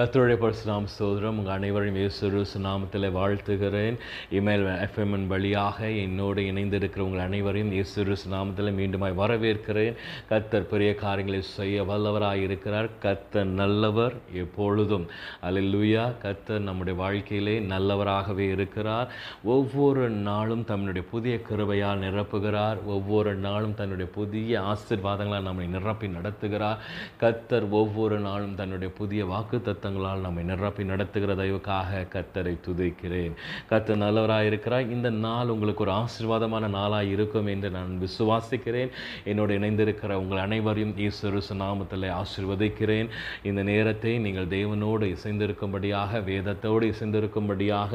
கத்தருடைய பரிசுநாம சோதரம் உங்கள் அனைவரையும் இயேசுரு சுனாமத்தில் வாழ்த்துகிறேன். இமெயில் எஃப்எம்என் வழியாக என்னோடு இணைந்திருக்கிற உங்கள் அனைவரையும் இயேசுரு சுனாமத்தில் மீண்டுமாய் வரவேற்கிறேன். கர்த்தர் பெரிய காரியங்களை செய்ய வல்லவராக இருக்கிறார். கர்த்தர் நல்லவர் எப்பொழுதும். அல்லேலூயா கர்த்தர் நம்முடைய வாழ்க்கையிலே நல்லவராகவே இருக்கிறார். ஒவ்வொரு நாளும் தன்னுடைய புதிய கிருபையால் நிரப்புகிறார். ஒவ்வொரு நாளும் தன்னுடைய புதிய ஆசீர்வாதங்களால் நம்மை நிரப்பி நடத்துகிறார். கர்த்தர் ஒவ்வொரு நாளும் தன்னுடைய புதிய வாக்கு தத்தங்களால் நம்மை நிரப்பி நடத்துகிற தயவுக்காக கத்தரை துதிக்கிறேன். கத்தர் நல்லவராக இருக்கிறார். இந்த நாள் உங்களுக்கு ஒரு ஆசீர்வாதமான நாளாக இருக்கும் என்று நான் விசுவாசிக்கிறேன். என்னோடு இணைந்திருக்கிற உங்கள் அனைவரையும் ஈஸ்வரு நாமத்தில் ஆசிர்வதிக்கிறேன். இந்த நேரத்தை நீங்கள் தேவனோடு இசைந்திருக்கும்படியாக வேதத்தோடு இசைந்திருக்கும்படியாக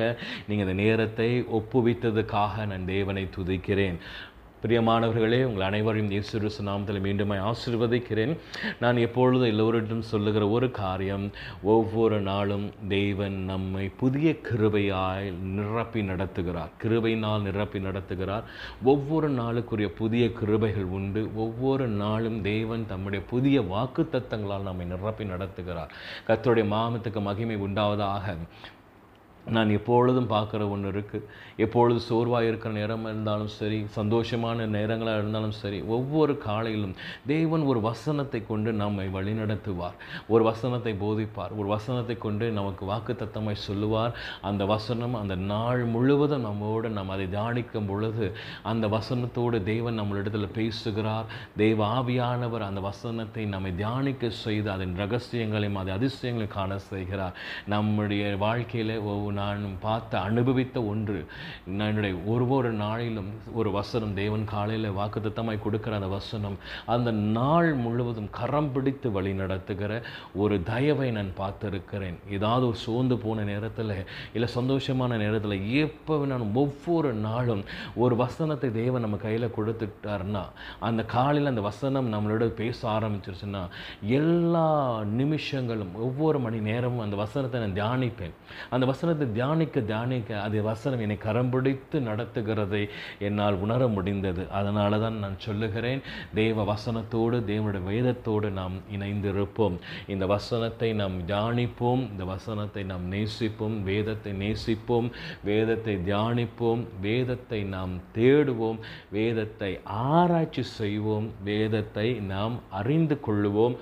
நீங்கள் இந்த நேரத்தை ஒப்புவித்ததுக்காக நான் தேவனை துதிக்கிறேன். பிரியமானவர்களே உங்கள் அனைவரையும் இயேசு நாமத்தில் மீண்டும் ஆசிர்வதிக்கிறேன். நான் எப்பொழுதும் எல்லோரிடம் சொல்லுகிற ஒரு காரியம் ஒவ்வொரு நாளும் தெய்வன் நம்மை புதிய கிருபையாய் நிரப்பி நடத்துகிறார். கிருபையினால் நிரப்பி நடத்துகிறார். ஒவ்வொரு நாளுக்குரிய புதிய கிருபைகள் உண்டு. ஒவ்வொரு நாளும் தெய்வன் தம்முடைய புதிய வாக்கு தத்தங்களால் நம்மை நிரப்பி நடத்துகிறார். கத்தருடைய மாமத்துக்கு மகிமை உண்டாவதாக நான் எப்பொழுதும் பார்க்குற ஒன்று இருக்குது எப்பொழுது சோர்வாக இருக்கிற நேரம் இருந்தாலும் சரி சந்தோஷமான நேரங்களாக இருந்தாலும் சரி ஒவ்வொரு காலையிலும் தேவன் ஒரு வசனத்தை கொண்டு நம்மை வழிநடத்துவார். ஒரு வசனத்தை போதிப்பார். ஒரு வசனத்தை கொண்டு நமக்கு வாக்குத்தத்தமாய் சொல்லுவார். அந்த வசனம் அந்த நாள் முழுவதும் நம்மோடு நாம் அதை தியானிக்கும் பொழுது அந்த வசனத்தோடு தேவன் நம்மளிடத்தில் பேசுகிறார். தேவ ஆவியானவர் அந்த வசனத்தை நம்மை தியானிக்க செய்து அதன் ரகசியங்களையும் அது அதிசயங்களையும் காண செய்கிறார். நம்முடைய வாழ்க்கையில் ஒவ்வொரு நான் பார்த்த அனுபவித்த ஒன்று நான் என்னுடைய ஒரு ஒரு நாளிலும் ஒரு வசனம் தேவன் காலையில் வாக்குத்தத்தமாய் கொடுக்கிற அந்த வசனம் அந்த நாள் முழுவதும் கரம் பிடித்து வழி நடத்துகிற ஒரு தயவை நான் பார்த்துருக்கிறேன். ஏதாவது ஒரு சோர்ந்து போன நேரத்தில் இல்லை சந்தோஷமான நேரத்தில் எப்போ நான் ஒவ்வொரு நாளும் ஒரு வசனத்தை தேவன் நம்ம கையில் கொடுத்துட்டாருன்னா அந்த காலையில் அந்த வசனம் நம்மளோட பேச ஆரம்பிச்சிருச்சுன்னா எல்லா நிமிஷங்களும் ஒவ்வொரு மணி நேரமும் அந்த வசனத்தை நான் தியானிப்பேன். அந்த வசனத்தை தியானிக்க தியானிக்க அது வசனம் என்னை கரம் பிடித்து நடத்துகிறதை என்னால் உணர முடிந்தது. அதனால தான் நான் சொல்லுகிறேன் தேவ வசனத்தோடு தேவனுடைய வேதத்தோடு நாம் இணைந்திருப்போம். இந்த வசனத்தை நாம் தியானிப்போம் இந்த வசனத்தை நாம் நேசிப்போம் வேதத்தை நேசிப்போம் வேதத்தை தியானிப்போம் வேதத்தை நாம் தேடுவோம் வேதத்தை ஆராய்ச்சி செய்வோம் வேதத்தை நாம் அறிந்து கொள்ளுவோம்.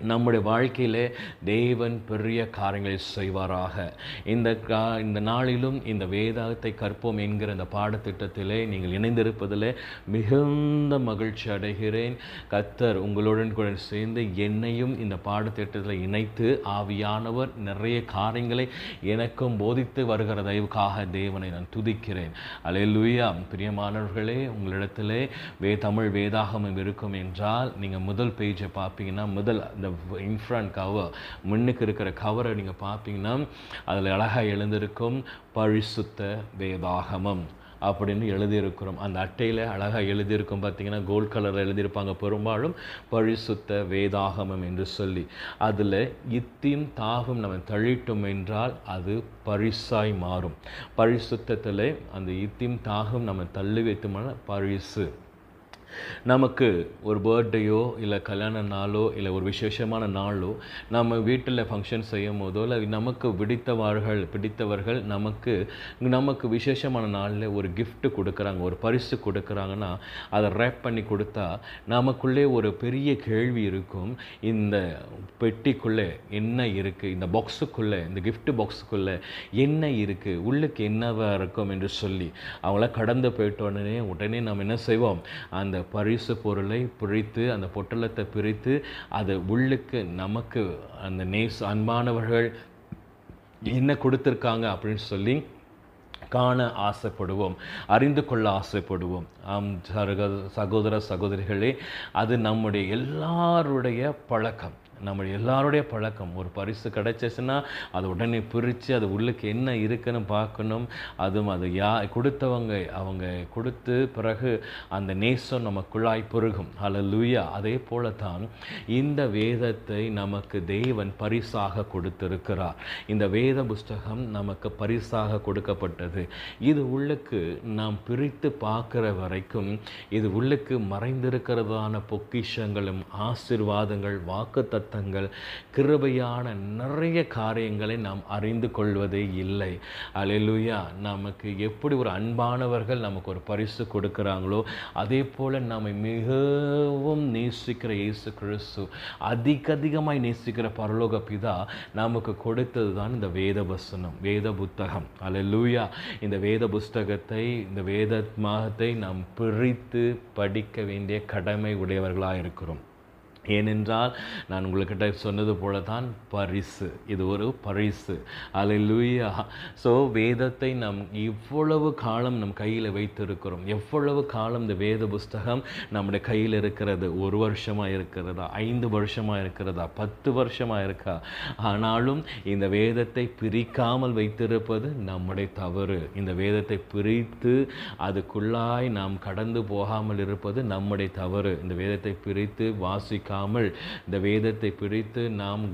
நம்முடைய வாழ்க்கையிலே தேவன் பெரிய காரியங்களை செய்வாராக. இந்த கா இந்த நாளிலும் இந்த வேதாகத்தை கற்போம் என்கிற இந்த பாடத்திட்டத்திலே நீங்கள் இணைந்திருப்பதில் மிகுந்த மகிழ்ச்சி அடைகிறேன். கத்தர் உங்களுடன் கூட சேர்ந்து என்னையும் இந்த பாடத்திட்டத்தில் இணைத்து ஆவியானவர் நிறைய காரியங்களை எனக்கும் போதித்து வருகிற தயவுக்காக தேவனை நான் துதிக்கிறேன். அலையலுயா பிரியமானவர்களே உங்களிடத்திலே வே தமிழ் வேதாகமம் இருக்கும் என்றால் நீங்கள் முதல் பேஜை பார்ப்பீங்கன்னா முதல் இந்த இன்ஃப்ரண்ட் கவர் முன்னுக்கு இருக்கிற கவரை நீங்கள் பார்த்தீங்கன்னா அதில் அழகாக எழுந்திருக்கும் பரிசுத்த வேதாகமம் அப்படின்னு எழுதியிருக்கிறோம். அந்த அட்டையில் அழகாக எழுதியிருக்கும் பார்த்தீங்கன்னா கோல்ட் கலரில் எழுதியிருப்பாங்க பெரும்பாலும் பரிசுத்த வேதாகமம் என்று சொல்லி. அதில் இத்தியும் தாகம் நம்ம தழிட்டோம் என்றால் அது பரிசாய் மாறும். பரிசுத்தத்தில் அந்த இத்தியும் தாகம் நம்ம தள்ளி வைத்தோம்னா பரிசு. நமக்கு ஒரு பர்த்டேயோ இல்லை கல்யாண நாளோ இல்லை ஒரு விசேஷமான நாளோ நம்ம வீட்டில் ஃபங்க்ஷன் செய்யும் போதோ இல்லை நமக்கு பிடித்தவர்கள் பிடித்தவர்கள் நமக்கு நமக்கு விசேஷமான நாளில் ஒரு கிஃப்ட்டு கொடுக்குறாங்க ஒரு பரிசு கொடுக்குறாங்கன்னா அதை ரேப் பண்ணி கொடுத்தா நமக்குள்ளே ஒரு பெரிய கேள்வி இருக்கும். இந்த பெட்டிக்குள்ளே என்ன இருக்குது இந்த பாக்ஸுக்குள்ளே இந்த கிஃப்ட் பாக்ஸுக்குள்ளே என்ன இருக்குது உள்ளுக்கு என்னவாக இருக்கும் என்று சொல்லி அவங்கள கடந்து போயிட்ட உடனே உடனே நம்ம என்ன செய்வோம்? அந்த பரிசு பொருளை பிரித்து அந்த பொட்டலத்தை பிரித்து அது உள்ளுக்கு நமக்கு அந்த நேஸ் அன்பானவர்கள் என்ன கொடுத்துருக்காங்க அப்படின்னு சொல்லி காண ஆசைப்படுவோம் அறிந்து கொள்ள ஆசைப்படுவோம். ஆம் சகோதர சகோதர சகோதரிகளே அது நம்முடைய எல்லாருடைய பழக்கம். நம்ம எல்லாருடைய பழக்கம். ஒரு பரிசு கிடைச்சிச்சுன்னா அதை உடனே பிரித்து அது உள்ளுக்கு என்ன இருக்குன்னு பார்க்கணும். அதுவும் அது யா கொடுத்தவங்க அவங்க கொடுத்து பிறகு அந்த நேசம் நமக்குள்ளாய் பெருகும். லூயா அதே போல தான் இந்த வேதத்தை நமக்கு தேவன் பரிசாக கொடுத்திருக்கிறார். இந்த வேத புஸ்தகம் நமக்கு பரிசாக கொடுக்கப்பட்டது. இது உள்ளுக்கு நாம் பிரித்து பார்க்குற வரைக்கும் இது உள்ளுக்கு மறைந்திருக்கிறதான பொக்கிஷங்களும் ஆசிர்வாதங்கள் வாக்குத்தத்தங்கள் கிருபையான நிறைய காரியங்களை நாம் அறிந்து கொள்வதே இல்லை. அலையிலுயா நமக்கு எப்படி ஒரு அன்பானவர்கள் நமக்கு ஒரு பரிசு கொடுக்குறாங்களோ அதே போல் நம்மை மிகவும் நேசிக்கிற இயேசு கிறிஸ்து அதிக அதிகமாய் நேசிக்கிற பரலோக பிதா நமக்கு கொடுத்தது தான் இந்த வேத வசனம் வேத புத்தகம் அல்லேலூயா இந்த வேத புஸ்தகத்தை இந்த வேதமாகத்தை நாம் பிரித்து படிக்க வேண்டிய கடமை உடையவர்களாக இருக்கிறோம் ஏனென்றால் நான் உங்கள்கிட்ட சொன்னது போல தான் பரிசு. இது ஒரு பரிசு. அல்லேலூயா ஸோ வேதத்தை நாம் இவ்வளவு காலம் நம் கையில் வைத்திருக்கிறோம். எவ்வளவு காலம் இந்த வேத புஸ்தகம் நம்முடைய கையில் இருக்கிறது? ஒரு வருஷமாக இருக்கிறதா? ஐந்து வருஷமாக இருக்கிறதா? பத்து வருஷமாக இருக்கா? ஆனாலும் இந்த வேதத்தை பிரிக்காமல் வைத்திருப்பது நம்முடைய தவறு. இந்த வேதத்தை பிரித்து அதுக்குள்ளாய் நாம் கடந்து போகாமல் இருப்பது நம்முடைய தவறு. இந்த வேதத்தை பிரித்து வாசிக்காமல் இந்த வேதத்தை பிரித்து நாம்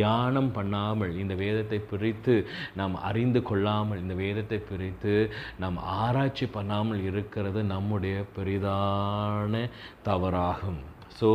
தியானம் பண்ணாமல் இந்த வேதத்தை பிரித்து நாம் அறிந்து கொள்ளாமல் இந்த வேதத்தை பிரித்து நாம் ஆராய்ச்சி பண்ணாமல் இருக்கிறது நம்முடைய பெரிதான தவறாகும். ஸோ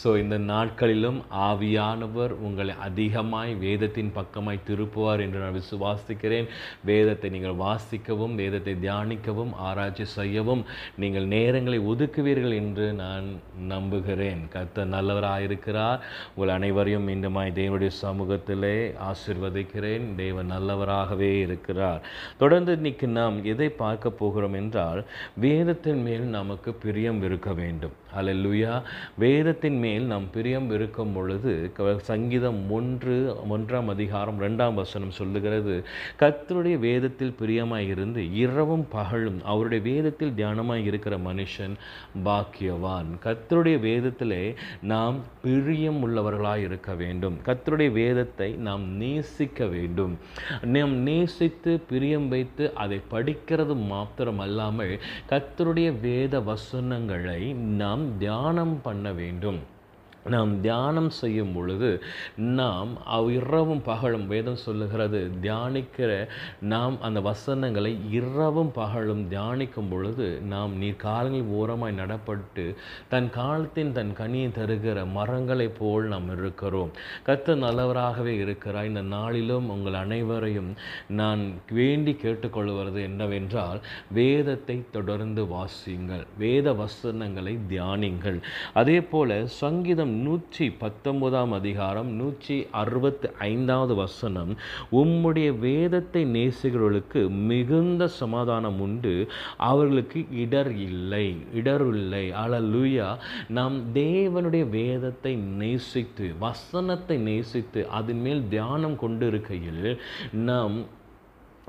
ஸோ இந்த நாட்களிலும் ஆவியானவர் உங்களை அதிகமாய் வேதத்தின் பக்கமாய் திருப்புவார் என்று நான் விசுவாசிக்கிறேன். வேதத்தை நீங்கள் வாசிக்கவும் வேதத்தை தியானிக்கவும் ஆராய்ச்சி செய்யவும் நீங்கள் நேரங்களை ஒதுக்குவீர்கள் என்று நான் நம்புகிறேன். கத்த நல்லவராயிருக்கிறார். உங்கள் அனைவரையும் மீண்டுமாய் தேவனுடைய சமூகத்திலே ஆசிர்வதிக்கிறேன். தேவன் நல்லவராகவே இருக்கிறார். தொடர்ந்து இன்னைக்கு நாம் எதை பார்க்க போகிறோம் என்றால் வேதத்தின் மேல் நமக்கு பிரியம் இருக்க வேண்டும். அல்லேலூயா வேதத்தின் மேல் நாம் பிரியம் இருக்கும் பொழுது க- சங்கீதம் ஒன்று ஒன்றாம் அதிகாரம் ரெண்டாம் வசனம் சொல்லுகிறது கத்தருடைய வேதத்தில் பிரியமாக இருந்து இரவும் பகலும் அவருடைய வேதத்தில் தியானமாக இருக்கிற மனுஷன் பாக்கியவான். கத்தருடைய வேதத்திலே நாம் பிரியம் உள்ளவர்களாக இருக்க வேண்டும். கத்தருடைய வேதத்தை நாம் நேசிக்க வேண்டும். நாம் நேசித்து பிரியம் வைத்து அதை படிக்கிறது மாத்திரம் அல்லாமல் கர்த்தருடைய வேத வசனங்களை நாம் தியானம் பண்ண வேண்டும். நாம் தியானம் செய்யும் பொழுது நாம் அவ் இரவும் பகலும் வேதம் சொல்லுகிறது தியானிக்கிற நாம் அந்த வசனங்களை இரவும் பகலும் தியானிக்கும் பொழுது நாம் நீர் காலங்களில் ஓரமாய் நடப்பட்டு தன் காலத்தின் தன் கனியை தருகிற மரங்களைப் போல் நாம் இருக்கிறோம். கத்து நல்லவராகவே இருக்கிறார். இந்த நாளிலும் உங்கள் அனைவரையும் நான் வேண்டி கேட்டுக்கொள்வது என்னவென்றால் வேதத்தை தொடர்ந்து வாசியுங்கள். வேத வசனங்களை தியானிங்கள் அதே போல சங்கீதம் நூற்றி பத்தொன்பதாம் அதிகாரம் நூற்றி அறுபத்தி ஐந்தாவது வசனம். உம்முடைய வேதத்தை நேசுகிறவர்களுக்கு மிகுந்த சமாதானம் உண்டு. அவர்களுக்கு இடர் இல்லை. இடர் இல்லை. லூயா நாம் தேவனுடைய வேதத்தை நேசித்து வசனத்தை நேசித்து அதன் மேல் தியானம் கொண்டிருக்கையில் நாம்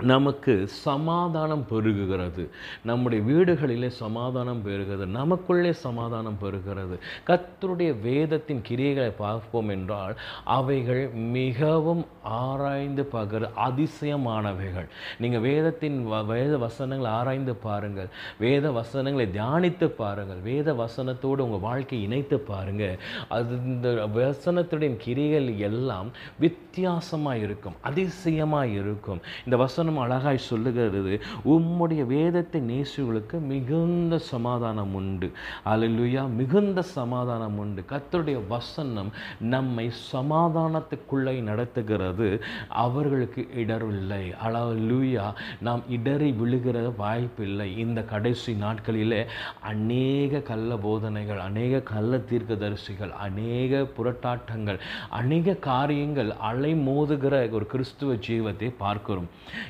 நமக்கு சமாதானம் பெருகுகிறது. நம்முடைய வீடுகளிலே சமாதானம் பெருகிறது நமக்குள்ளே சமாதானம் பெருகிறது கத்தருடைய வேதத்தின் கிரியைகளை பார்ப்போம் என்றால் அவைகள் மிகவும் ஆராய்ந்து பார்க்கிற அதிசயமானவைகள். நீங்கள் வேதத்தின் வ- வேத வசனங்களை ஆராய்ந்து பாருங்கள். வேத வசனங்களை தியானித்து பாருங்கள். வேத வசனத்தோடு உங்கள் வாழ்க்கையை இணைத்து பாருங்கள். அது இந்த வசனத்துடைய கிரிகள் எல்லாம் வித்தியாசமாக இருக்கும் அதிசயமாக இருக்கும் இந்த வசனம் அழகாய் சொல்லுகிறது. உம்முடைய வேதத்தை நேசிகளுக்கு மிகுந்த சமாதானம் உண்டு. அலலுயா மிகுந்த சமாதானம் உண்டு. கத்தருடைய வசனம் நம்மை சமாதானத்துக்குள்ளே நடத்துகிறது. அவர்களுக்கு இடரில்லை அலலுயா நாம் இடறி விழுகிற வாய்ப்பில்லை. இந்த கடைசி நாட்களிலே அநேக கள்ள போதனைகள் அநேக கள்ள தீர்க்கதரிசிகள் அநேக புரட்டாட்டங்கள் அநேக காரியங்கள் அலை மோதுகிற ஒரு கிறிஸ்துவ ஜீவத்தை பார்க்கிறோம்.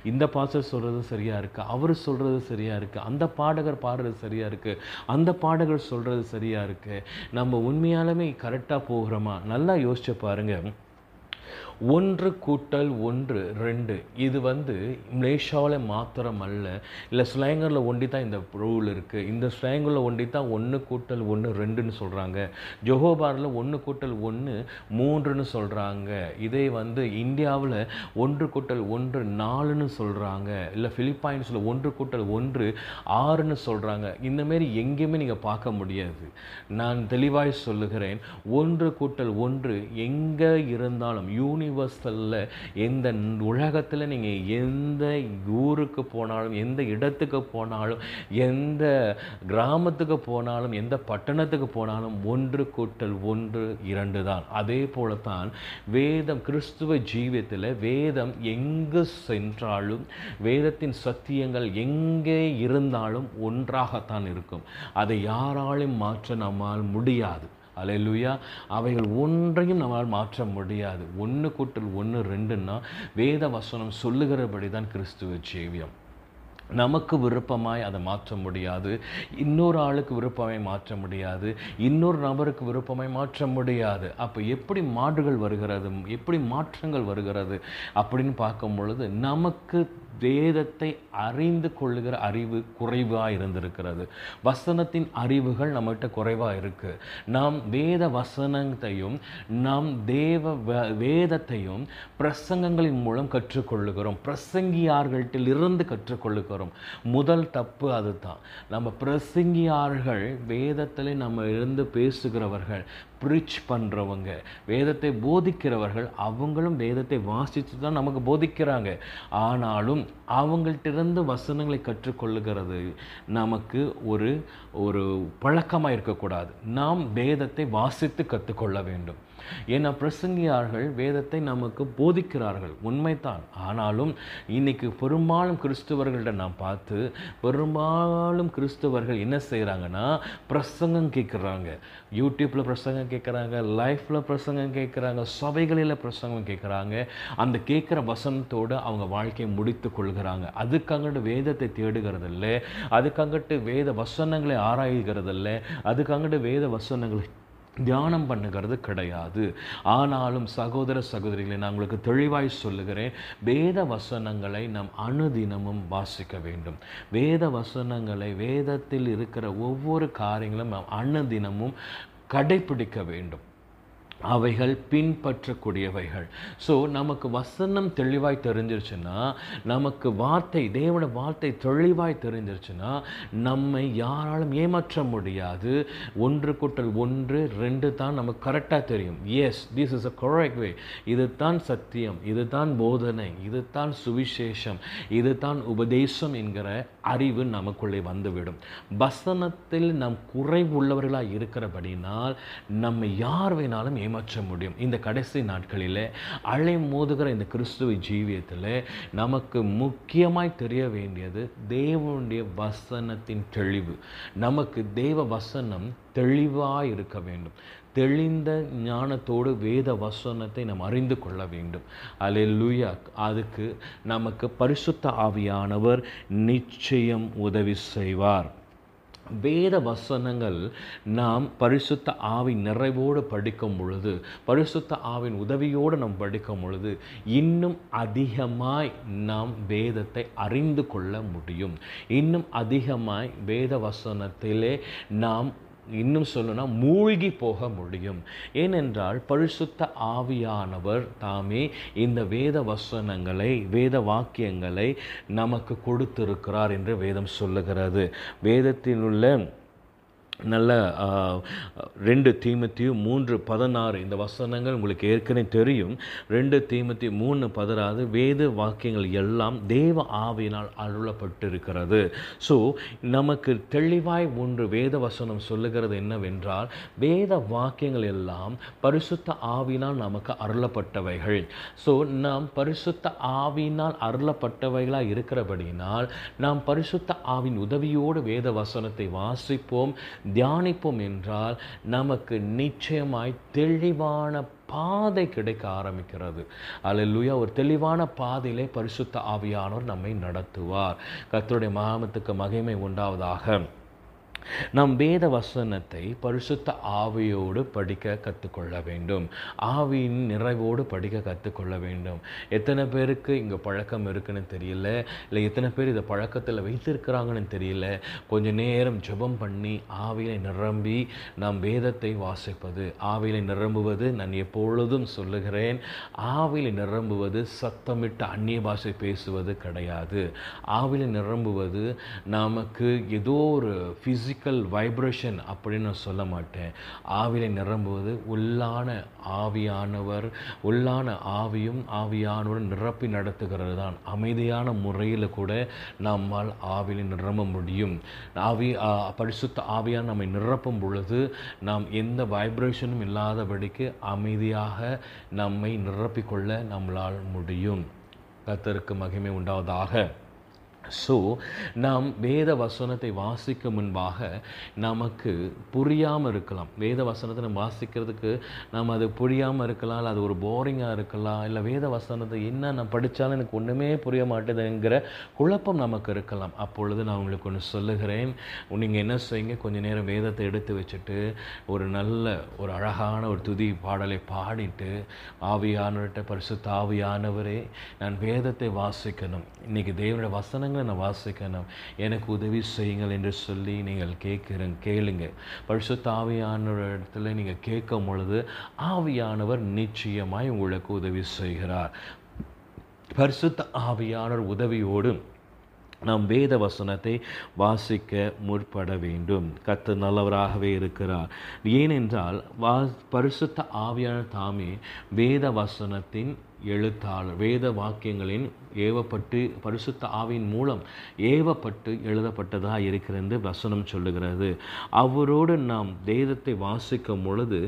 இந்த பாஸ்டர் சொல்கிறது சரியாக இருக்குது அவர் சொல்கிறது சரியாக இருக்குது அந்த பாடகர் பாடுறது சரியாக இருக்குது அந்த பாடகர் சொல்கிறது சரியாக இருக்குது நம்ம உண்மையாலுமே கரெக்டாக போகிறோமா? நல்லா யோசிச்சு பாருங்கள் ஒன்று கூட்டல் ஒன்று ரெண்டு. இது வந்து மலேசியாவில் மாத்திரம் அல்ல இல்லை ஸ்லாங்கரில் ஒண்டி தான் இந்த ரூல் இருக்குது இந்த ஸ்லாங்கரில் ஒண்டி தான் ஒன்று கூட்டல் ஒன்று ரெண்டுன்னு சொல்கிறாங்க ஜொஹோபாரில் ஒன்று கூட்டல் ஒன்று மூன்றுன்னு சொல்கிறாங்க இதே வந்து இந்தியாவில் ஒன்று கூட்டல் ஒன்று நாலுன்னு சொல்கிறாங்க இல்லை ஃபிலிப்பைன்ஸில் ஒன்று கூட்டல் ஒன்று ஆறுன்னு சொல்கிறாங்க இந்தமாரி எங்கேயுமே நீங்கள் பார்க்க முடியாது. நான் தெளிவாய் சொல்லுகிறேன். ஒன்று கூட்டல் ஒன்று எங்கே இருந்தாலும் யூனிவர்ஸில் எந்த உலகத்தில் நீங்கள் எந்த ஊருக்கு போனாலும் எந்த இடத்துக்கு போனாலும் எந்த கிராமத்துக்கு போனாலும் எந்த பட்டணத்துக்கு போனாலும் ஒன்று கூட்டல் ஒன்று இரண்டு தான். அதே போல தான் வேதம் கிறிஸ்துவ ஜீவியத்தில் வேதம் எங்கு சென்றாலும் வேதத்தின் சத்தியங்கள் எங்கே இருந்தாலும் ஒன்றாகத்தான் இருக்கும். அதை யாராலும் மாற்ற நம்மால் முடியாது. அலையலுயா அவைகள் ஒன்றையும் நம்மால் மாற்ற முடியாது. ஒன்று கூட்டல் ஒன்று ரெண்டுன்னா வேத வசனம் சொல்லுகிறபடி தான் கிறிஸ்துவ ஜீவியம். நமக்கு விருப்பமாய் அதை மாற்ற முடியாது. இன்னொரு ஆளுக்கு விருப்பமாய் மாற்ற முடியாது. இன்னொரு நபருக்கு விருப்பமாய் மாற்ற முடியாது. அப்போ எப்படி மாடுகள் வருகிறது? எப்படி மாற்றங்கள் வருகிறது? அப்படின்னு பார்க்கும் பொழுது நமக்கு வேதத்தை அறிந்து கொள்ளுகிற அறிவு குறைவாக இருந்திருக்கிறது. வசனத்தின் அறிவுகள் நம்மகிட்ட குறைவாக இருக்கு. நாம் வேத வசனத்தையும் நாம் தேவ வேதத்தையும் பிரசங்கங்களின் மூலம் கற்றுக்கொள்ளுகிறோம். பிரசங்கியார்களில் இருந்து கற்றுக்கொள்ளுகிறோம். முதல் தப்பு அதுதான். நம்ம பிரசங்கியார்கள் வேதத்தில் நம்ம இருந்து பேசுகிறவர்கள் ப்ரீச் பண்ணுறவங்க வேதத்தை போதிக்கிறவர்கள் அவங்களும் வேதத்தை வாசித்து தான் நமக்கு போதிக்கிறாங்க. ஆனாலும் அவங்கள்ட்டிருந்து வசனங்களை கற்றுக்கொள்ளுகிறது நமக்கு ஒரு ஒரு பழக்கமாக இருக்கக்கூடாது நாம் வேதத்தை வாசித்து கற்றுக்கொள்ள வேண்டும். ஏன்னா பிரசங்கியார்கள் வேதத்தை நமக்கு போதிக்கிறார்கள் உண்மைதான். ஆனாலும் இன்னைக்கு பெரும்பாலும் கிறிஸ்தவர்கள்ட்ட நான் பார்த்து பெரும்பாலும் கிறிஸ்தவர்கள் என்ன செய்கிறாங்கன்னா பிரசங்கம் கேட்குறாங்க யூடியூப்பில் பிரசங்கம் கேட்குறாங்க லைஃப்பில் பிரசங்கம் கேட்குறாங்க சபைகளில் பிரசங்கம் கேட்குறாங்க அந்த கேட்குற வசனத்தோடு அவங்க வாழ்க்கையை முடித்து கொள்கிறாங்க. அதுக்காங்கட்டு வேதத்தை இல்லை அதுக்கங்கட்டு வேத வசனங்களை ஆராய்கிறதில்ல அதுக்காகட்டு வேத வசனங்களை தியானம் பண்ணுகிறது கிடையாது. ஆனாலும் சகோதர சகோதரிகளை நான் உங்களுக்கு தெளிவாய் சொல்லுகிறேன் வேத வசனங்களை நாம் அனுதினமும் வாசிக்க வேண்டும். வேத வசனங்களை வேதத்தில் இருக்கிற ஒவ்வொரு காரியங்களும் நாம் அனுதினமும் கடைப்பிடிக்க வேண்டும். அவைகள் பின்பற்றக்கூடியவைகள். ஸோ நமக்கு வசனம் தெளிவாய் தெரிஞ்சிருச்சுன்னா நமக்கு வார்த்தை தேவனோட வார்த்தை தெளிவாய் தெரிஞ்சிருச்சுன்னா நம்மை யாராலும் ஏமாற்ற முடியாது. ஒன்று கூட்டல் ஒன்று ரெண்டு தான் நமக்கு கரெக்டாக தெரியும். Yes this is a correct way இது தான் சத்தியம் இது தான் போதனை இது தான் சுவிசேஷம் இது தான் உபதேசம் என்கிற அறிவு நமக்குள்ளே வந்துவிடும். வசனத்தில் நாம் குறைவுள்ளவர்களாக இருக்கிறபடினால் நம்ம யார் வேணாலும் ஏமாற்ற முடியும். இந்த கடைசி நாட்களில் அலை மோதுகிற இந்த கிறிஸ்துவ ஜீவியத்தில் நமக்கு முக்கியமாய் தெரிய வேண்டியது தேவனுடைய வசனத்தின் தெளிவு. நமக்கு தேவ வசனம் தெளிவாக இருக்க வேண்டும். தெளிந்த ஞானத்தோடு வேத வசனத்தை நாம் அறிந்து கொள்ள வேண்டும். அல்லேலூயா. அதுக்கு நமக்கு பரிசுத்த ஆவியானவர் நிச்சயம் உதவி செய்வார். வேத வசனங்கள் நாம் பரிசுத்த ஆவின் நிறைவோடு படிக்கும் பொழுது பரிசுத்த ஆவின் உதவியோடு நாம் படிக்கும் பொழுது இன்னும் அதிகமாய் நாம் வேதத்தை அறிந்து கொள்ள முடியும். இன்னும் அதிகமாய் வேத வசனத்திலே நாம் இன்னும் சொல்லணும்னா மூழ்கி போக முடியும். ஏனென்றால் பரிசுத்த ஆவியானவர் தாமே இந்த வேத வசனங்களை வேத வாக்கியங்களை நமக்கு கொடுத்திருக்கிறார் என்று வேதம் சொல்லுகிறது. வேதத்தில் உள்ள நல்ல ரெண்டு தீமத்தியும் மூன்று பதினாறு. இந்த வசனங்கள் உங்களுக்கு ஏற்கனவே தெரியும். ரெண்டு தீமத்தி மூணு பதினாறு. வேத வாக்கியங்கள் எல்லாம் தேவ ஆவியினால் அருளப்பட்டிருக்கிறது. ஸோ நமக்கு தெளிவாய் ஒன்று வேத வசனம் சொல்லுகிறது என்னவென்றால் வேத வாக்கியங்கள் எல்லாம் பரிசுத்த ஆவினால் நமக்கு அருளப்பட்டவைகள். ஸோ நாம் பரிசுத்த ஆவினால் அருளப்பட்டவைகளாக இருக்கிறபடியினால் நாம் பரிசுத்த ஆவின் உதவியோடு வேத வசனத்தை வாசிப்போம். தியானிப்போம் என்றால் நமக்கு நிச்சயமாய் தெளிவான பாதை கிடைக்க ஆரம்பிக்கிறது. அல்லேலூயா ஒரு தெளிவான பாதையிலே பரிசுத்த ஆவியானவர் நம்மை நடத்துவார். கத்தருடைய மாமத்துக்கு மகிமை உண்டாவதாக. நாம் வேத வசனத்தை பரிசுத்த ஆவியோடு படிக்க கற்றுக்கொள்ள வேண்டும். ஆவியின் நிறைவோடு படிக்க கற்றுக்கொள்ள வேண்டும். எத்தனை பேருக்கு இங்கே பழக்கம் இருக்குன்னு தெரியல இல்லை எத்தனை பேர் இதை பழக்கத்தில் வைத்திருக்கிறாங்கன்னு தெரியல. கொஞ்சம் நேரம் ஜெபம் பண்ணி ஆவியை நிரம்பி நாம் வேதத்தை வாசிப்பது ஆவியில நிரம்புவது நான் எப்பொழுதும் சொல்லுகிறேன். ஆவியில நிரம்புவது சத்தமிட்டு அந்நிய பாஷை பேசுவது கிடையாது. ஆவியில நிரம்புவது நமக்கு ஏதோ ஒரு ஃபிசிக் ஃபிசிக்கல் வைப்ரேஷன் அப்படின்னு நான் சொல்ல மாட்டேன். ஆவிலை நிரம்புவது உள்ளான ஆவியானவர் உள்ளான ஆவியும் ஆவியானவர் நிரப்பி நடத்துகிறது தான் அமைதியான முறையில் கூட நம்மால் ஆவிலை நிரம்ப முடியும். ஆவி பரிசுத்த ஆவியால் நம்மை நிரப்பும் பொழுது நாம் எந்த வைப்ரேஷனும் இல்லாதபடிக்கு அமைதியாக நம்மை நிரப்பிக்கொள்ள நம்மளால் முடியும். கத்தருக்கு மகிமை உண்டாவதாக. ஸோ நாம் வேத வசனத்தை வாசிக்க முன்பாக நமக்கு புரியாமல் இருக்கலாம். வேத வசனத்தை நம்ம வாசிக்கிறதுக்கு நம்ம அது புரியாமல் இருக்கலாம் இல்லை அது ஒரு போரிங்காக இருக்கலாம் இல்லை வேத வசனத்தை என்ன நான் படித்தாலும் எனக்கு ஒன்றுமே புரிய மாட்டேதுங்கிற குழப்பம் நமக்கு இருக்கலாம். அப்பொழுது நான் உங்களுக்கு ஒன்று சொல்லுகிறேன். நீங்கள் என்ன செய்யுங்க? கொஞ்சம் நேரம் வேதத்தை எடுத்து வச்சுட்டு ஒரு நல்ல ஒரு அழகான ஒரு துதி பாடலை பாடிட்டு ஆவியானவர்கிட்ட பரிசு தாவியானவரே நான் வேதத்தை வாசிக்கணும். இன்றைக்கி தேவனுடைய வசனங்கள் நான் வாசிக்கணும் எனக்கு உதவி செய்யுங்கள் என்று சொல்லி நீங்கள் கேட்குற கேளுங்க. பரிசுத்த ஆவியானவர் இடத்துல நீங்கள் கேட்கும் பொழுது ஆவியானவர் நிச்சயமாய் உங்களுக்கு உதவி செய்கிறார். பரிசுத்த ஆவியானவர் உதவியோடு நாம் வேத வசனத்தை வாசிக்க முற்பட வேண்டும். கத்து நல்லவராகவே இருக்கிறார். ஏனென்றால் வா பரிசுத்த ஆவியான தாமே வேத வசனத்தின் எழுத்தாளர். வேத வாக்கியங்களின் ஏவப்பட்டு பரிசுத்த ஆவியின் மூலம் ஏவப்பட்டு எழுதப்பட்டதாக இருக்கிறது வசனம் சொல்லுகிறது. அவரோடு நாம் வேதத்தை வாசிக்கும் பொழுது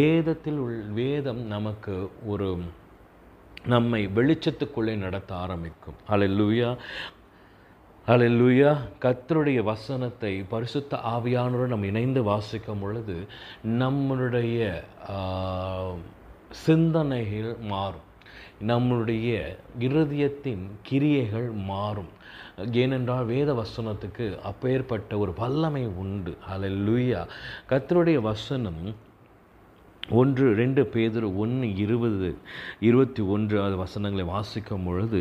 வேதத்தில் உள் வேதம் நமக்கு ஒரு நம்மை வெளிச்சத்துக்குள்ளே நடத்த ஆரம்பிக்கும். அல்லேலூயா அல்லேலூயா கத்தருடைய வசனத்தை பரிசுத்த ஆவியானோடு நம்ம இணைந்து வாசிக்கும் பொழுது நம்மளுடைய சிந்தனைகள் மாறும். நம்மளுடைய இருதயத்தின் கிரியைகள் மாறும். ஏனென்றால் வேத வசனத்துக்கு அப்பேற்பட்ட ஒரு வல்லமை உண்டு. அல்லேலூயா கத்தருடைய வசனம் ஒன்று ரெண்டு பேதர் ஒன்று இருபது இருபத்தி ஒன்றாவது வசனங்களை வாசிக்கும் பொழுது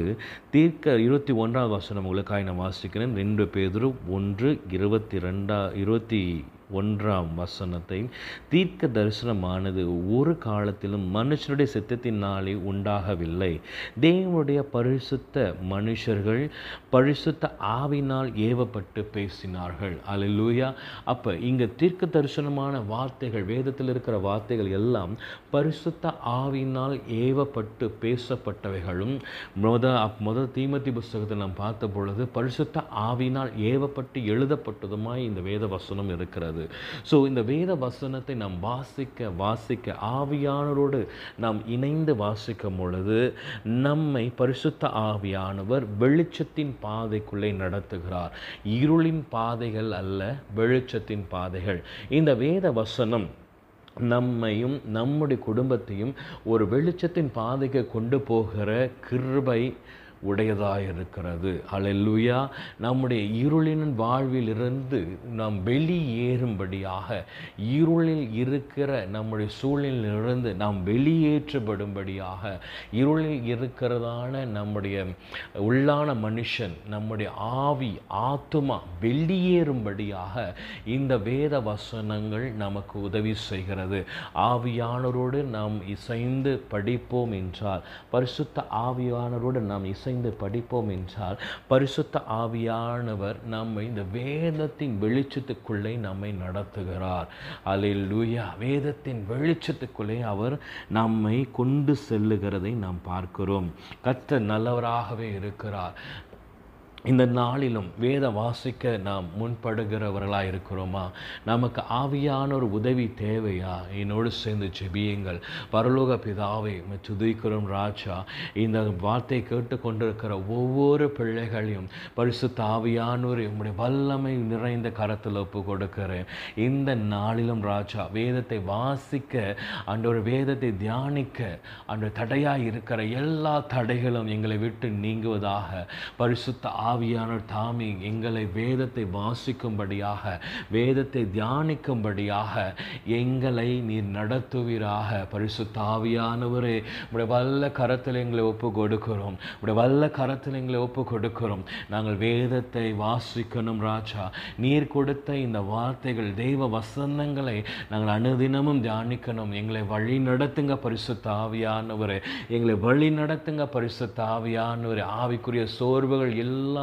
தீர்க்க இருபத்தி ஒன்றாவது வசனம் உங்களுக்காக நான் வாசிக்கிறேன். ரெண்டு பேதரும் ஒன்று இருபத்தி ரெண்டா இருபத்தி ஒன்றாம் வசனத்தை தீர்க்க தரிசனமானது ஒரு காலத்திலும் மனுஷனுடைய சித்தத்தினாலே உண்டாகவில்லை. தேவனுடைய பரிசுத்த மனுஷர்கள் பரிசுத்த ஆவினால் ஏவப்பட்டு பேசினார்கள். அல்லேலூயா அப்போ இங்கே தீர்க்க தரிசனமான வார்த்தைகள் வேதத்தில் இருக்கிற வார்த்தைகள் எல்லாம் பரிசுத்த ஆவினால் ஏவப்பட்டு பேசப்பட்டவைகளும். முத அப் முத தீமத்தி புஸ்தகத்தை நாம் பார்த்த பொழுது பரிசுத்த ஆவினால் ஏவப்பட்டு எழுதப்பட்டதுமாய் இந்த வேத வசனம் இருக்கிறது. ஸோ இந்த வேத வசனத்தை நாம் வாசிக்க வாசிக்க ஆவியானவரோடு நாம் இணைந்து வாசிக்கும் பொழுது நம்மை பரிசுத்த ஆவியானவர் வெளிச்சத்தின் பாதைக்குள்ளே நடத்துகிறார். இருளின் பாதைகள் அல்ல வெளிச்சத்தின் பாதைகள். இந்த வேத வசனம் நம்மையும் நம்முடைய குடும்பத்தையும் ஒரு வெளிச்சத்தின் பாதைக்கு கொண்டு போகிற கிருபை உடையதாக இருக்கிறது அல்லேலூயா நம்முடைய இருளின் வாழ்விலிருந்து நாம் வெளியேறும்படியாக இருளில் இருக்கிற நம்முடைய சூழ்நிலையிலிருந்து நாம் வெளியேற்றப்படும்படியாக இருளில் இருக்கிறதான நம்முடைய உள்ளான மனுஷன் நம்முடைய ஆவி ஆத்துமா வெளியேறும்படியாக இந்த வேத வசனங்கள் நமக்கு உதவி செய்கிறது. ஆவியானரோடு நாம் இசைந்து படிப்போம் என்றால் பரிசுத்த ஆவியானரோடு நாம் இசை இசைந்து படிப்போம் என்றால் பரிசுத்த ஆவியானவர் நம்மை இந்த வேதத்தின் வெளிச்சத்துக்குள்ளே நம்மை நடத்துகிறார். அல்லேலூயா வேதத்தின் வெளிச்சத்துக்குள்ளே அவர் நம்மை கொண்டு செல்லுகிறதை நாம் பார்க்கிறோம். கத்த நல்லவராகவே இருக்கிறார். இந்த நாளிலும் வேத வாசிக்க நாம் முன்படுகிறவர்களாக இருக்கிறோமா? நமக்கு ஆவியான ஒரு உதவி தேவையா? என்னோடு சேர்ந்து செபியுங்கள் பரலோக பிதாவை துதிக்கிறோம் ராஜா. இந்த வார்த்தை கேட்டுக்கொண்டிருக்கிற ஒவ்வொரு பிள்ளைகளையும் பரிசுத்த தாவியானோர் உங்களுடைய வல்லமை நிறைந்த கரத்தில் ஒப்பு கொடுக்கிறேன் இந்த நாளிலும் ராஜா வேதத்தை வாசிக்க அன்றொரு வேதத்தை தியானிக்க அந்த தடையாக இருக்கிற எல்லா தடைகளும் எங்களை விட்டு நீங்குவதாக பரிசுத்த ஆவியான டாமி எங்களை வேதத்தை வாசிக்கும்படியாக வேதத்தை தியானிக்கும்படியாக எங்களை நீர் நடத்துவீராக. பரிசுத்த ஆவியானவரே உடைய வல்ல கரத்தில் எங்களை ஒப்பு கொடுக்கிறோம் உடைய வல்ல கரத்தில் எங்களை ஒப்பு கொடுக்கிறோம் நாங்கள் வேதத்தை வாசிக்கணும் ராஜா. நீர் கொடுத்த இந்த வார்த்தைகள் தெய்வ வசனங்களை நாங்கள் அனுதினமும் தியானிக்கணும். எங்களை வழி நடத்துங்க பரிசுத்த எங்களை வழி நடத்துங்க பரிசுத்த ஆவிக்குரிய சோர்வுகள்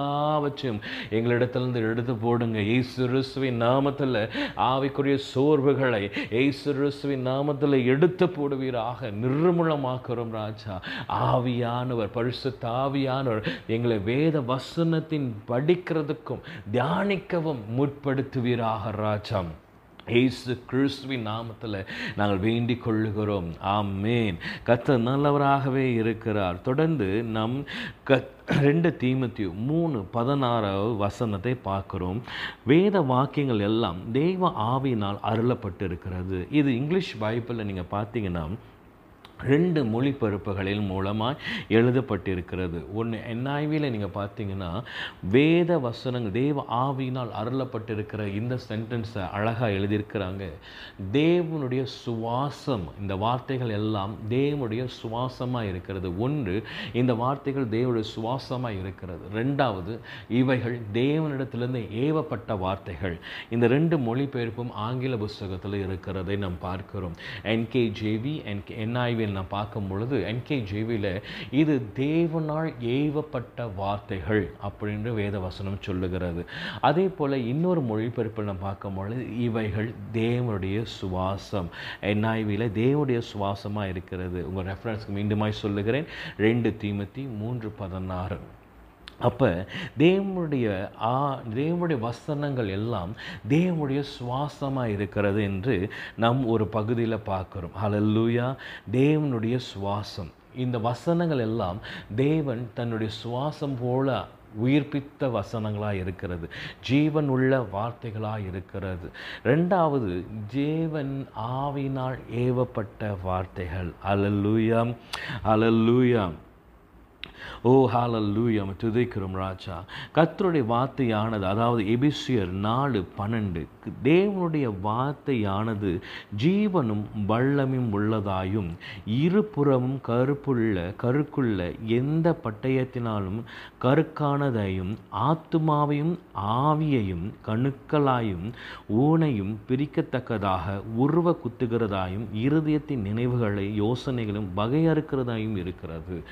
எல்லாவற்றையும் எங்களிடத்திலிருந்து எடுத்து போடுங்க. ஏசு ரிசுவின் நாமத்தில் ஆவிக்குரிய சோர்வுகளை ஏசு ரிசுவின் நாமத்தில் எடுத்து போடுவீராக. நிர்மூலமாக்குறோம் ராஜா. ஆவியானவர் பரிசு தாவியானவர் எங்களை வேத வசனத்தின் படிக்கிறதுக்கும் தியானிக்கவும் முற்படுத்துவீராக ராஜா. ஏசு கிறிஸ்துவின் நாமத்தில் நாங்கள் வேண்டிக் கொள்ளுகிறோம். ஆமேன். கத்த நல்லவராகவே இருக்கிறார். தொடர்ந்து நம் க ரெண்டு தீமத்தியும் மூணு பதினாறாவது வசனத்தை பார்க்குறோம். வேத வாக்கியங்கள் எல்லாம் தெய்வ ஆவியினால் அருளப்பட்டிருக்கிறது. இது இங்கிலீஷ் பைபிளில் நீங்கள் பார்த்தீங்கன்னா ரெண்டு மொழிபெயர்ப்புகளின் மூலமாக எழுதப்பட்டிருக்கிறது. ஒன்று என்ஐவியில் நீங்கள் பார்த்தீங்கன்னா வேத வசனங்கள் தேவ ஆவியினால் அருளப்பட்டிருக்கிற இந்த சென்டென்ஸை அழகாக எழுதியிருக்கிறாங்க. தேவனுடைய சுவாசம் இந்த வார்த்தைகள் எல்லாம் தேவனுடைய சுவாசமாக இருக்கிறது. ஒன்று இந்த வார்த்தைகள் தேவனுடைய சுவாசமாக இருக்கிறது. ரெண்டாவது இவைகள் தேவனிடத்திலிருந்து ஏவப்பட்ட வார்த்தைகள். இந்த ரெண்டு மொழிபெயர்ப்பும் ஆங்கில புஸ்தகத்தில் இருக்கிறதை நாம் பார்க்கிறோம். என்கேஜேவி என்கே என்ஐவி நான் பார்க்கும் பொழுது என்கேஜேவியில் இது தேவனால் ஏவப்பட்ட வார்த்தைகள் அப்படின்னு வேதவசனம் சொல்லுகிறது. அதே போல் இன்னொரு மொழிபெயர்ப்பில் நான் பார்க்கும் பொழுது இவைகள் தேவனுடைய சுவாசம். என்ஐவியில் தேவனுடைய சுவாசமாக இருக்கிறது. உங்கள் ரெஃபரன்ஸ்க்கு மீண்டுமாய் சொல்லுகிறேன். ரெண்டு தீமத்தி மூன்று பதினாறு. அப்போ தேவனுடைய ஆ தேவனுடைய வசனங்கள் எல்லாம் தேவனுடைய சுவாசமாக இருக்கிறது என்று நம் ஒரு பகுதியில் பார்க்குறோம். ஹalleluya தேவனுடைய சுவாசம். இந்த வசனங்கள் எல்லாம் தேவன் தன்னுடைய சுவாசம் போல உயிர்ப்பித்த வசனங்களாக இருக்கிறது. ஜீவன் உள்ள வார்த்தைகளாக இருக்கிறது. ரெண்டாவது ஜீவன் ஆவினால் ஏவப்பட்ட வார்த்தைகள். அலல்லூயா அலல்லூயா ஓ ஹாலல்லூயா துதிக்கிறோம் ராஜா. கத்தருடைய வார்த்தையானது அதாவது எபிசியர் நாலு பன்னெண்டு தேவனுடைய வார்த்தையானது ஜீவனும் வல்லமும் உள்ளதாயும் இருபுறமும் கருப்புள்ள கருக்குள்ள எந்த பட்டயத்தினாலும் கருக்கானதையும் ஆத்துமாவையும் ஆவியையும் கணுக்களாயும் ஊனையும் பிரிக்கத்தக்கதாக உருவ குத்துகிறதாயும் இருதயத்தின் நினைவுகளை யோசனைகளும் வகையறுக்கிறதாயும் இருக்கிறது.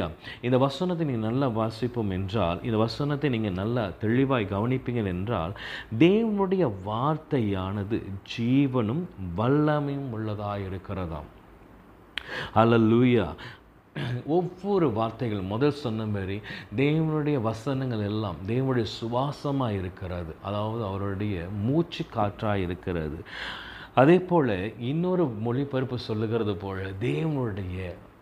ஹalleluya இந்த வசனத்தை நீங்கள் நல்லா வாசிப்போம் என்றால் இந்த வசனத்தை நீங்கள் நல்லா தெளிவாய் கவனிப்பீங்கள் என்றால் தேவனுடைய வார்த்தையானது ஜீவனும் வல்லமையும் உள்ளதாக இருக்கிறதாம். ஹalleluya ஒவ்வொரு வார்த்தைகள் முதல் சொன்ன மாதிரி தேவனுடைய வசனங்கள் எல்லாம் தேவனுடைய சுவாசமாக இருக்கிறது. அதாவது அவருடைய மூச்சு காற்றாக இருக்கிறது. அதே போல் இன்னொரு மொழிபெயர்ப்பு சொல்லுகிறது போல் தேவனுடைய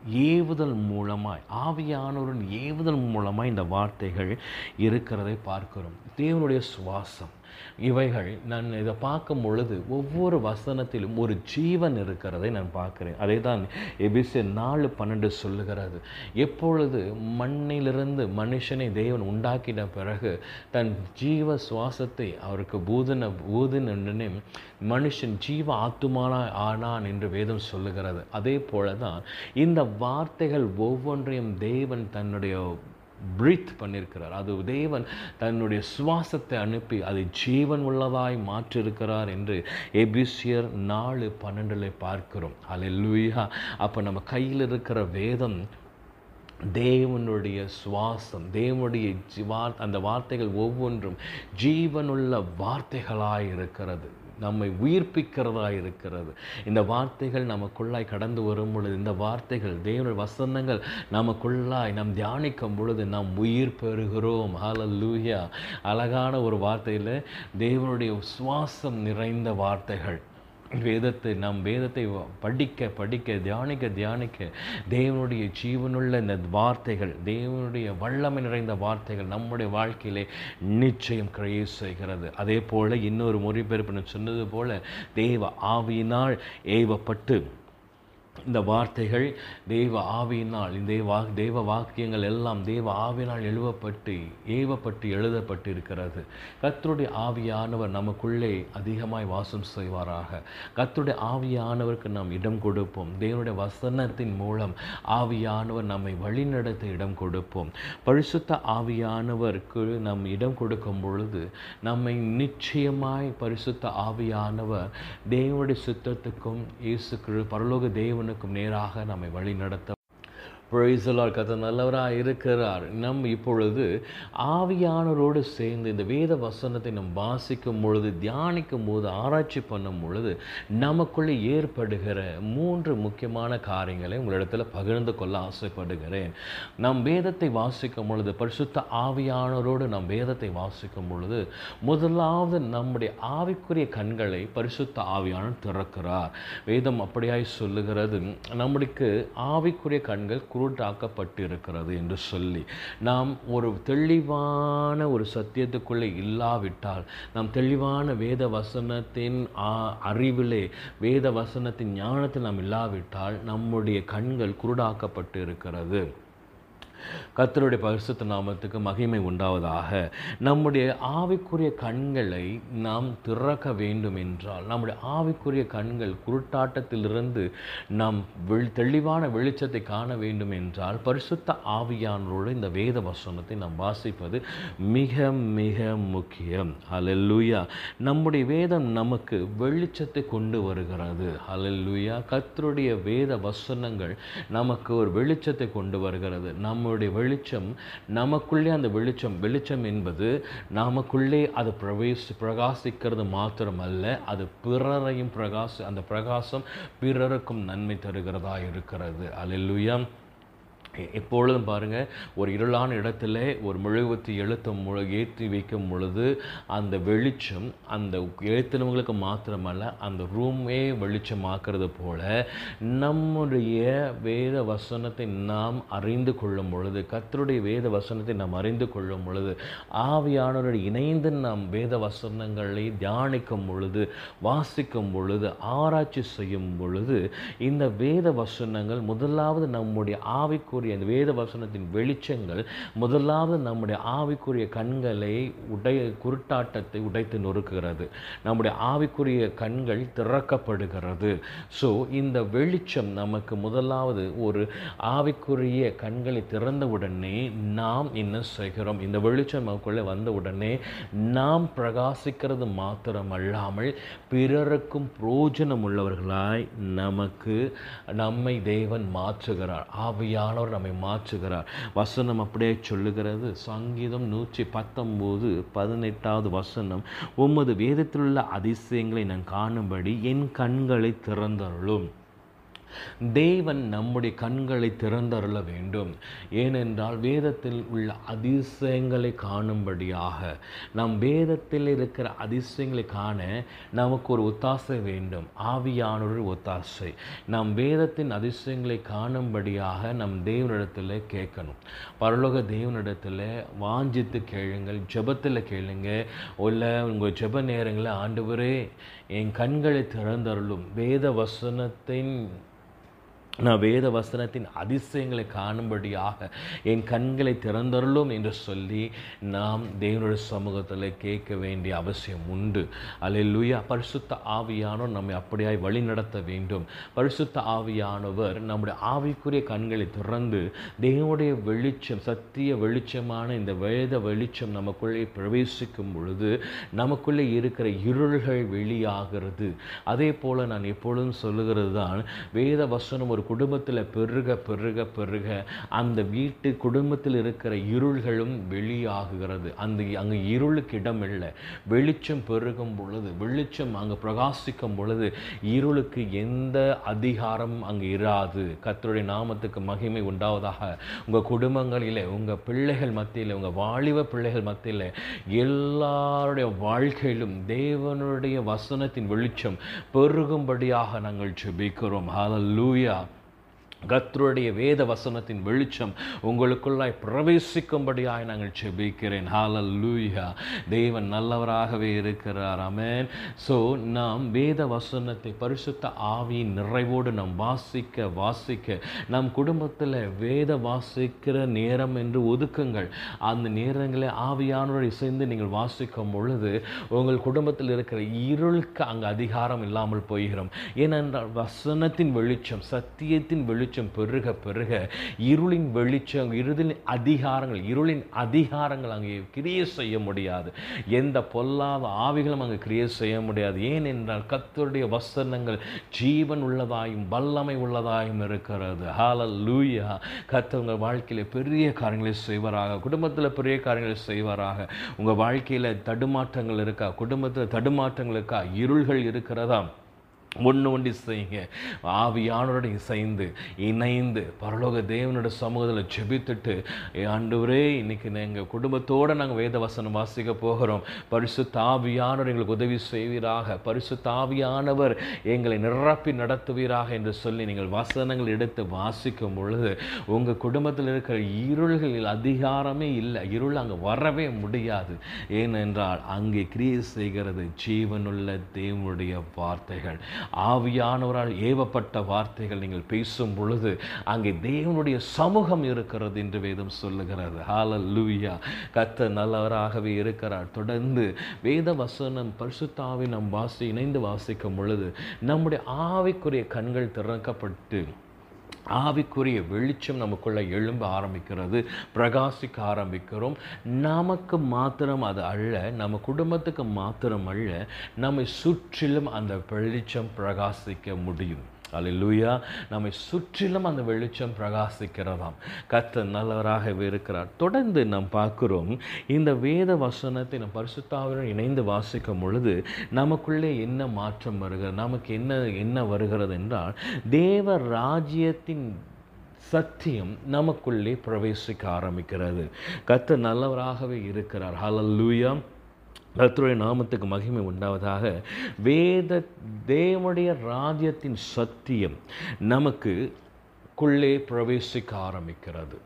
ஏவுதல் மூலமாய் ஆவியானோரின் ஏவுதல் மூலமாக இந்த வார்த்தைகள் இருக்கிறதை பார்க்கிறோம். தேவனுடைய சுவாசம். இவைகள் நான் இதை பார்க்கும் பொழுது ஒவ்வொரு வசனத்திலும் ஒரு ஜீவன் இருக்கிறதை நான் பார்க்குறேன். அதை தான் எபிசே நாலு பன்னெண்டு சொல்லுகிறது. எப்பொழுது மண்ணிலிருந்து மனுஷனை தேவன் உண்டாக்கின பிறகு தன் ஜீவ சுவாசத்தை அவருக்கு பூதன பூதனே மனுஷன் ஜீவ ஆத்துமானா ஆனான் என்று வேதம் சொல்லுகிறது. அதே போல தான் இந்த வார்த்தைகள் ஒவ்வொன்றையும் தேவன் தன்னுடைய பிரீத் பண்ணியிருக்கிறார் அது தேவன் தன்னுடைய சுவாசத்தை அனுப்பி அதை ஜீவன் உள்ளதாய் மாற்றிருக்கிறார் என்று எபிசியர் நாலு பன்னெண்டில் பார்க்கிறோம். அல்லேலூயா அப்போ நம்ம கையில் இருக்கிற வேதம் தேவனுடைய சுவாசம் தேவனுடைய ஜீவா- அந்த வார்த்தைகள் ஒவ்வொன்றும் ஜீவனுள்ள வார்த்தைகளாய் இருக்கிறது. நம்மை உயிர்ப்பிக்கிறதா இருக்கிறது. இந்த வார்த்தைகள் நமக்குள்ளாய் கடந்து வரும் பொழுது இந்த வார்த்தைகள் தேவனுடைய வசனங்கள் நமக்குள்ளாய் நாம் தியானிக்கும் பொழுது நாம் உயிர் பெறுகிறோம். ஹalleluya அழகான ஒரு வார்த்தையில் தேவனுடைய சுவாசம் நிறைந்த வார்த்தைகள். வேதத்தை நாம் வேதத்தை படிக்க படிக்க தியானிக்க தியானிக்க தேவனுடைய ஜீவனுள்ள இந்த வார்த்தைகள் தேவனுடைய வல்லமை நிறைந்த வார்த்தைகள் நம்முடைய வாழ்க்கையிலே நிச்சயம் கிரியை செய்கிறது அதே போல் இன்னொரு மொழிபெயர்ப்பு நான் சொன்னது போல் தேவ ஆவியினால் ஏவப்பட்டு இந்த வார்த்தைகள் தெய்வ ஆவியினால் இந்த வா தெய்வ வாக்கியங்கள் எல்லாம் தெய்வ ஆவியினால் எழுவப்பட்டு ஏவப்பட்டு எழுதப்பட்டு இருக்கிறது கர்த்தருடைய ஆவியானவர் நமக்குள்ளே அதிகமாய் வாசம் செய்வாராக. கத்தருடைய ஆவியானவருக்கு நாம் இடம் கொடுப்போம். தேவனுடைய வசனத்தின் மூலம் ஆவியானவர் நம்மை வழிநடத்த இடம் கொடுப்போம். பரிசுத்த ஆவியானவருக்கு நாம் இடம் கொடுக்கும் பொழுது நம்மை நிச்சயமாய் பரிசுத்த ஆவியானவர் தேவனுடைய சித்தத்துக்கும் இயேசு பரலோக தேவன் தேவனுக்கும் நேராக நம்மை வழி நடத்த பிரைசலார் கத்த நல்லவராக இருக்கிறார். நம் இப்பொழுது ஆவியானவரோடு சேர்ந்து இந்த வேத வசனத்தை நம் வாசிக்கும் பொழுது தியானிக்கும் போது ஆராய்ச்சி பண்ணும் பொழுது நமக்குள்ளே ஏற்படுகிற மூன்று முக்கியமான காரியங்களை உங்களிடத்தில் பகிர்ந்து கொள்ள ஆசைப்படுகிறேன். நம் வேதத்தை வாசிக்கும் பொழுது பரிசுத்த ஆவியானவரோடு நம் வேதத்தை வாசிக்கும் பொழுது முதலாவது நம்முடைய ஆவிக்குரிய கண்களை பரிசுத்த ஆவியானவர் திறக்கிறார். வேதம் அப்படியாய் சொல்லுகிறது நம்முடைய ஆவிக்குரிய கண்கள் குருட்டாக்கப்பட்டு இருக்கிறது என்று சொல்லி. நாம் ஒரு தெளிவான ஒரு சத்தியத்துக்குள்ளே இல்லாவிட்டால் நாம் தெளிவான வேத வசனத்தின் ஆ- அறிவிலே வேத வசனத்தின் ஞானத்தில் நாம் இல்லாவிட்டால் நம்முடைய கண்கள் குருடாக்கப்பட்டு இருக்கிறது கர்த்தருடைய பரிசுத்த நாமத்துக்கு மகிமை உண்டாவதாக. நம்முடைய ஆவிக்குரிய கண்களை நாம் திறக்க வேண்டும் என்றால் நம்முடைய ஆவிக்குரிய கண்கள் குருட்டாட்டத்திலிருந்து நாம் வெளி தெளிவான வெளிச்சத்தை காண வேண்டும் என்றால் பரிசுத்த ஆவியானோடு இந்த வேத வசனத்தை நாம் வாசிப்பது மிக மிக முக்கியம். ஹalleluya நம்முடைய வேதம் நமக்கு வெளிச்சத்தை கொண்டு வருகிறது. ஹalleluya கத்தருடைய வேத வசனங்கள் நமக்கு ஒரு வெளிச்சத்தை கொண்டு வருகிறது. நம்முடைய வெளிச்சம் நமக்குள்ளே அந்த வெளிச்சம் வெளிச்சம் என்பது நமக்குள்ளே அது பிரவேசி பிரகாசிக்கிறது மாத்திரமல்ல அது பிறரையும் பிரகாச அந்த பிரகாசம் பிறருக்கும் நன்மை தருகிறதா இருக்கிறது. அல்லேலூயா. எப்பொழுதும் பாருங்கள் ஒரு இருளான இடத்துல ஒரு மெழுகுவத்தி எழுத்த முழு ஏற்றி வைக்கும் பொழுது அந்த வெளிச்சம் அந்த எழுத்தினவங்களுக்கு மாத்திரமல்ல அந்த ரூமே வெளிச்சமாக்குறது போல் நம்முடைய வேத வசனத்தை நாம் அறிந்து கொள்ளும் பொழுது கத்தருடைய வேத வசனத்தை நாம் அறிந்து கொள்ளும் பொழுது ஆவியானவருடைய இணைந்து நாம் வேத வசனங்களை தியானிக்கும் பொழுது வாசிக்கும் பொழுது ஆராய்ச்சி செய்யும் பொழுது இந்த வேத வசனங்கள் முதலாவது நம்முடைய ஆவிக்குரிய அந்த வேத வசனத்தின் வெளிச்சங்கள் முதலாவது நம்முடைய ஆவிக்குரிய கண்களை உடைய குருட்டாட்டத்தை உடைத்து நொறுக்குகிறது. நம்முடைய ஆவிக்குரிய கண்கள் திறக்கப்படுகிறது. ஸோ இந்த வெளிச்சம் நமக்கு முதலாவது ஒரு ஆவிக்குரிய கண்களை திறந்த உடனே நாம் என்ன செய்கிறோம்? இந்த வெளிச்சம் நமக்குள்ளே வந்த உடனே நாம் பிரகாசிக்கிறது மாத்திரமல்லாமல் பிறருக்கும் பிரோஜனம் உள்ளவர்களாய் நமக்கு நம்மை தேவன் மாற்றுகிறார். ஆவியானவர் நம்மை மாற்றுகிறார். வசனம் அப்படியே சொல்லுகிறது. சங்கீதம் நூற்றி பத்தொம்போது பதினெட்டாவது வசனம். உமது வேதத்திலுள்ள அதிசயங்களை நான் காணும்படி என் கண்களை திறந்தருளும். தேவன் நம்முடைய கண்களை திறந்தருள வேண்டும். ஏனென்றால் வேதத்தில் உள்ள அதிசயங்களை காணும்படியாக நம் வேதத்தில் இருக்கிற அதிசயங்களை காண நமக்கு ஒரு ஒத்தாசை வேண்டும். ஆவியானொரு ஒத்தாசை. நம் வேதத்தின் அதிசயங்களை காணும்படியாக நம் தேவனிடத்தில் கேட்கணும். பரலோக தேவனிடத்தில் வாஞ்சித்து கேளுங்கள் ஜெபத்தில் கேளுங்க. இல்லை உங்கள் ஜெப நேரங்களில் ஆண்டவரே என் கண்களை திறந்தருளும். வேத வசனத்தின் நான் வேத வசனத்தின் அதிசயங்களை காணும்படியாக என் கண்களை திறந்தருளும் என்று சொல்லி நாம் தேவனுடைய சமூகத்தில் கேட்க வேண்டிய அவசியம் உண்டு. அல்லேலூயா. பரிசுத்த ஆவியானோர் நம்மை அப்படியாய் வழி நடத்த வேண்டும். பரிசுத்த ஆவியானவர் நம்முடைய ஆவிக்குரிய கண்களை திறந்து தேவனுடைய வெளிச்சம் சத்திய வெளிச்சமான இந்த வேத வெளிச்சம் நமக்குள்ளே பிரவேசிக்கும் பொழுது நமக்குள்ளே இருக்கிற இருள்கள் வெளியாகிறது. அதே போல் நான் எப்பொழுதும் சொல்லுகிறது தான் வேத வசனம் ஒரு குடும்பத்தில் பெருக பெருக பெருக அந்த வீட்டு குடும்பத்தில் இருக்கிற இருள்களும் வெளியாகுகிறது. அந்த அங்கே இருளுக்கு இடம் இல்லை. வெளிச்சம் பெருகும் பொழுது வெளிச்சம் அங்கே பிரகாசிக்கும் பொழுது இருளுக்கு எந்த அதிகாரம் அங்கே இராது. கத்தருடைய நாமத்துக்கு மகிமை உண்டாவதாக. உங்கள் குடும்பங்களில் உங்கள் பிள்ளைகள் மத்தியில் உங்கள் வாலிப பிள்ளைகள் மத்தியில் எல்லாருடைய வாழ்க்கையிலும் தேவனுடைய வசனத்தின் வெளிச்சம் பெருகும்படியாக நாங்கள் ஜெபிக்கிறோம். ஹalleluya கத்ருடைய வேத வசனத்தின் வெளிச்சம் உங்களுக்குள்ளாய் பிரவேசிக்கும்படியாய் நாங்கள் செபிக்கிறேன் லூயா தேவன் நல்லவராகவே இருக்கிறார். அமேன் ஸோ நாம் வேத வசனத்தை பரிசுத்த ஆவியின் நிறைவோடு நாம் வாசிக்க வாசிக்க நம் குடும்பத்தில் வேத வாசிக்கிற நேரம் என்று ஒதுக்குங்கள். அந்த நேரங்களில் ஆவியானோடு இசைந்து நீங்கள் வாசிக்கும் பொழுது உங்கள் குடும்பத்தில் இருக்கிற இருளுக்கு அங்கே அதிகாரம் இல்லாமல் போகிறோம். ஏனென்றால் வசனத்தின் வெளிச்சம் சத்தியத்தின் வெளிச்சம் பெருக பெருக இருளின் வெளிச்சம் இருளின் அதிகாரங்கள் இருளின் அதிகாரங்கள் அங்கே கிரியை செய்ய முடியாது. எந்த பொல்லாத ஆவிகளும் அங்கே கிரியை செய்ய முடியாது. ஏனென்றால் கத்தருடைய வசனங்கள் ஜீவன் உள்ளதாயும் வல்லமை உள்ளதாயும் இருக்கிறது. ஹalleluya கர்த்தர் உங்கள் வாழ்க்கையில் பெரிய காரியங்களை செய்வாராக. குடும்பத்தில் பெரிய காரியங்களை செய்வாராக. உங்கள் வாழ்க்கையில் தடுமாற்றங்கள் இருக்கா? குடும்பத்தில் தடுமாற்றங்கள் இருக்கா? இருள்கள் இருக்கிறதா? ஒன்று ஒன்று செய்யுங்க ஆவியானோட இசைந்து இணைந்து பரலோக தேவனோட சமூகத்தில் ஜெபித்துட்டு ஆண்டவரே இன்னைக்கு எங்கள் குடும்பத்தோடு நாங்கள் வேத வசனம் வாசிக்க போகிறோம். பரிசு தாவியானவர் எங்களுக்கு உதவி செய்வீராக. பரிசு தாவியானவர் எங்களை நிரப்பி நடத்துவீராக என்று சொல்லி நீங்கள் வசனங்கள் எடுத்து வாசிக்கும் பொழுது உங்கள் குடும்பத்தில் இருக்கிற இருள்களில் அதிகாரமே இல்லை. இருள் அங்கே வரவே முடியாது. ஏனென்றால் அங்கே கிரியை செய்கிறது ஜீவனுள்ள தேவனுடைய வார்த்தைகள். ஆவியானவரால் ஏவப்பட்ட வார்த்தைகள் நீங்கள் பேசும் பொழுது அங்கே தேவனுடைய சமூகம் இருக்கிறது என்று வேதம் சொல்லுகிறது. ஹால லூயா கத்த நல்லவராகவே இருக்கிறார். தொடர்ந்து வேத வசனம் பரிசுத்தாவை நம் வாசி இணைந்து வாசிக்கும் பொழுது நம்முடைய ஆவிக்குரிய கண்கள் திறக்கப்பட்டு ஆவிக்குரிய வெளிச்சம் நமக்குள்ளே எழும்ப ஆரம்பிக்கிறது பிரகாசிக்க ஆரம்பிக்கிறோம். நமக்கு மாத்திரம் அது அல்ல நம்ம குடும்பத்துக்கு மாத்திரம் அல்ல நம்மை சுற்றிலும் அந்த வெளிச்சம் பிரகாசிக்க முடியும். அல்லேலூயா நம்மை சுற்றிலும் அந்த வெளிச்சம் பிரகாசிக்கிறதாம். கத்த நல்லவராகவே இருக்கிறார். தொடர்ந்து நாம் பார்க்கிறோம் இந்த வேத வசனத்தை நம் பரிசுத்தாவுடன் இணைந்து வாசிக்கும் பொழுது நமக்குள்ளே என்ன மாற்றம் வருகிறது? நமக்கு என்ன என்ன வருகிறது என்றால் தேவ ராஜ்யத்தின் சத்தியம் நமக்குள்ளே பிரவேசிக்க ஆரம்பிக்கிறது. கத்த நல்லவராகவே இருக்கிறார். ஹலல்லூயா கர்த்தருடைய நாமத்துக்கு மகிமை உண்டாவதாக. வேத தேவனுடைய ராஜ்யத்தின் சத்தியம் நமக்கு குள்ளே பிரவேசிக்க ஆரம்பிக்கிறது.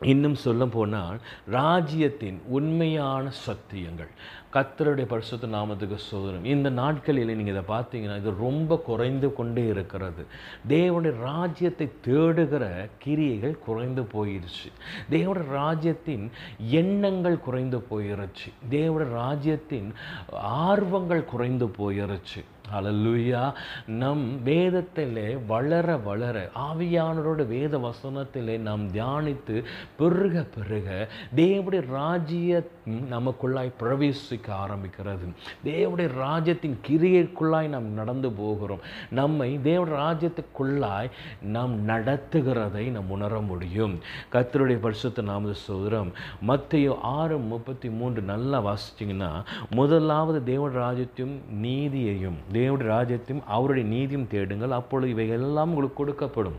இன்னும் சொல்ல போனால் ராஜ்யத்தின் உண்மையான சத்தியங்கள் கத்தருடைய பரிசுத்த நாமத்துக்கு சோதனம். இந்த நாட்களில் நீங்கள் இதை பார்த்தீங்கன்னா இது ரொம்ப குறைந்து கொண்டே இருக்கிறது. தேவனுடைய ராஜ்யத்தை தேடுகிற கிரியைகள் குறைந்து போயிடுச்சு தேவனுடைய ராஜ்யத்தின் எண்ணங்கள் குறைந்து போயிருச்சு. தேவனுடைய ராஜ்யத்தின் ஆர்வங்கள் குறைந்து போயிருச்சு. ஹalleluya நம் வேதத்திலே வளர வளர ஆவியானரோட வேத வசனத்திலே நாம் தியானித்து பெருக பெருக தேவடைய ராஜ்யத்தை நமக்குள்ளாய் பிரவேசிக்க ஆரம்பிக்கிறது. தேவடைய ராஜ்யத்தின் கிரியைக்குள்ளாய் நாம் நடந்து போகிறோம். நம்மை தேவனுடைய ராஜ்யத்துக்குள்ளாய் நாம் நடத்துகிறதை நாம் உணர முடியும். கத்தருடைய பரிசுத்த நாமத சோதரம் மத்திய ஆறு முப்பத்தி மூன்று நல்லா வாசிச்சிங்கன்னா முதலாவது தேவனுடைய ராஜ்யத்தையும் நீதியையும் தேவடைய ராஜ்யத்தையும் அவருடைய நீதியும் தேடுங்கள். அப்பொழுது இவைகள் எல்லாம் உங்களுக்கு கொடுக்கப்படும்.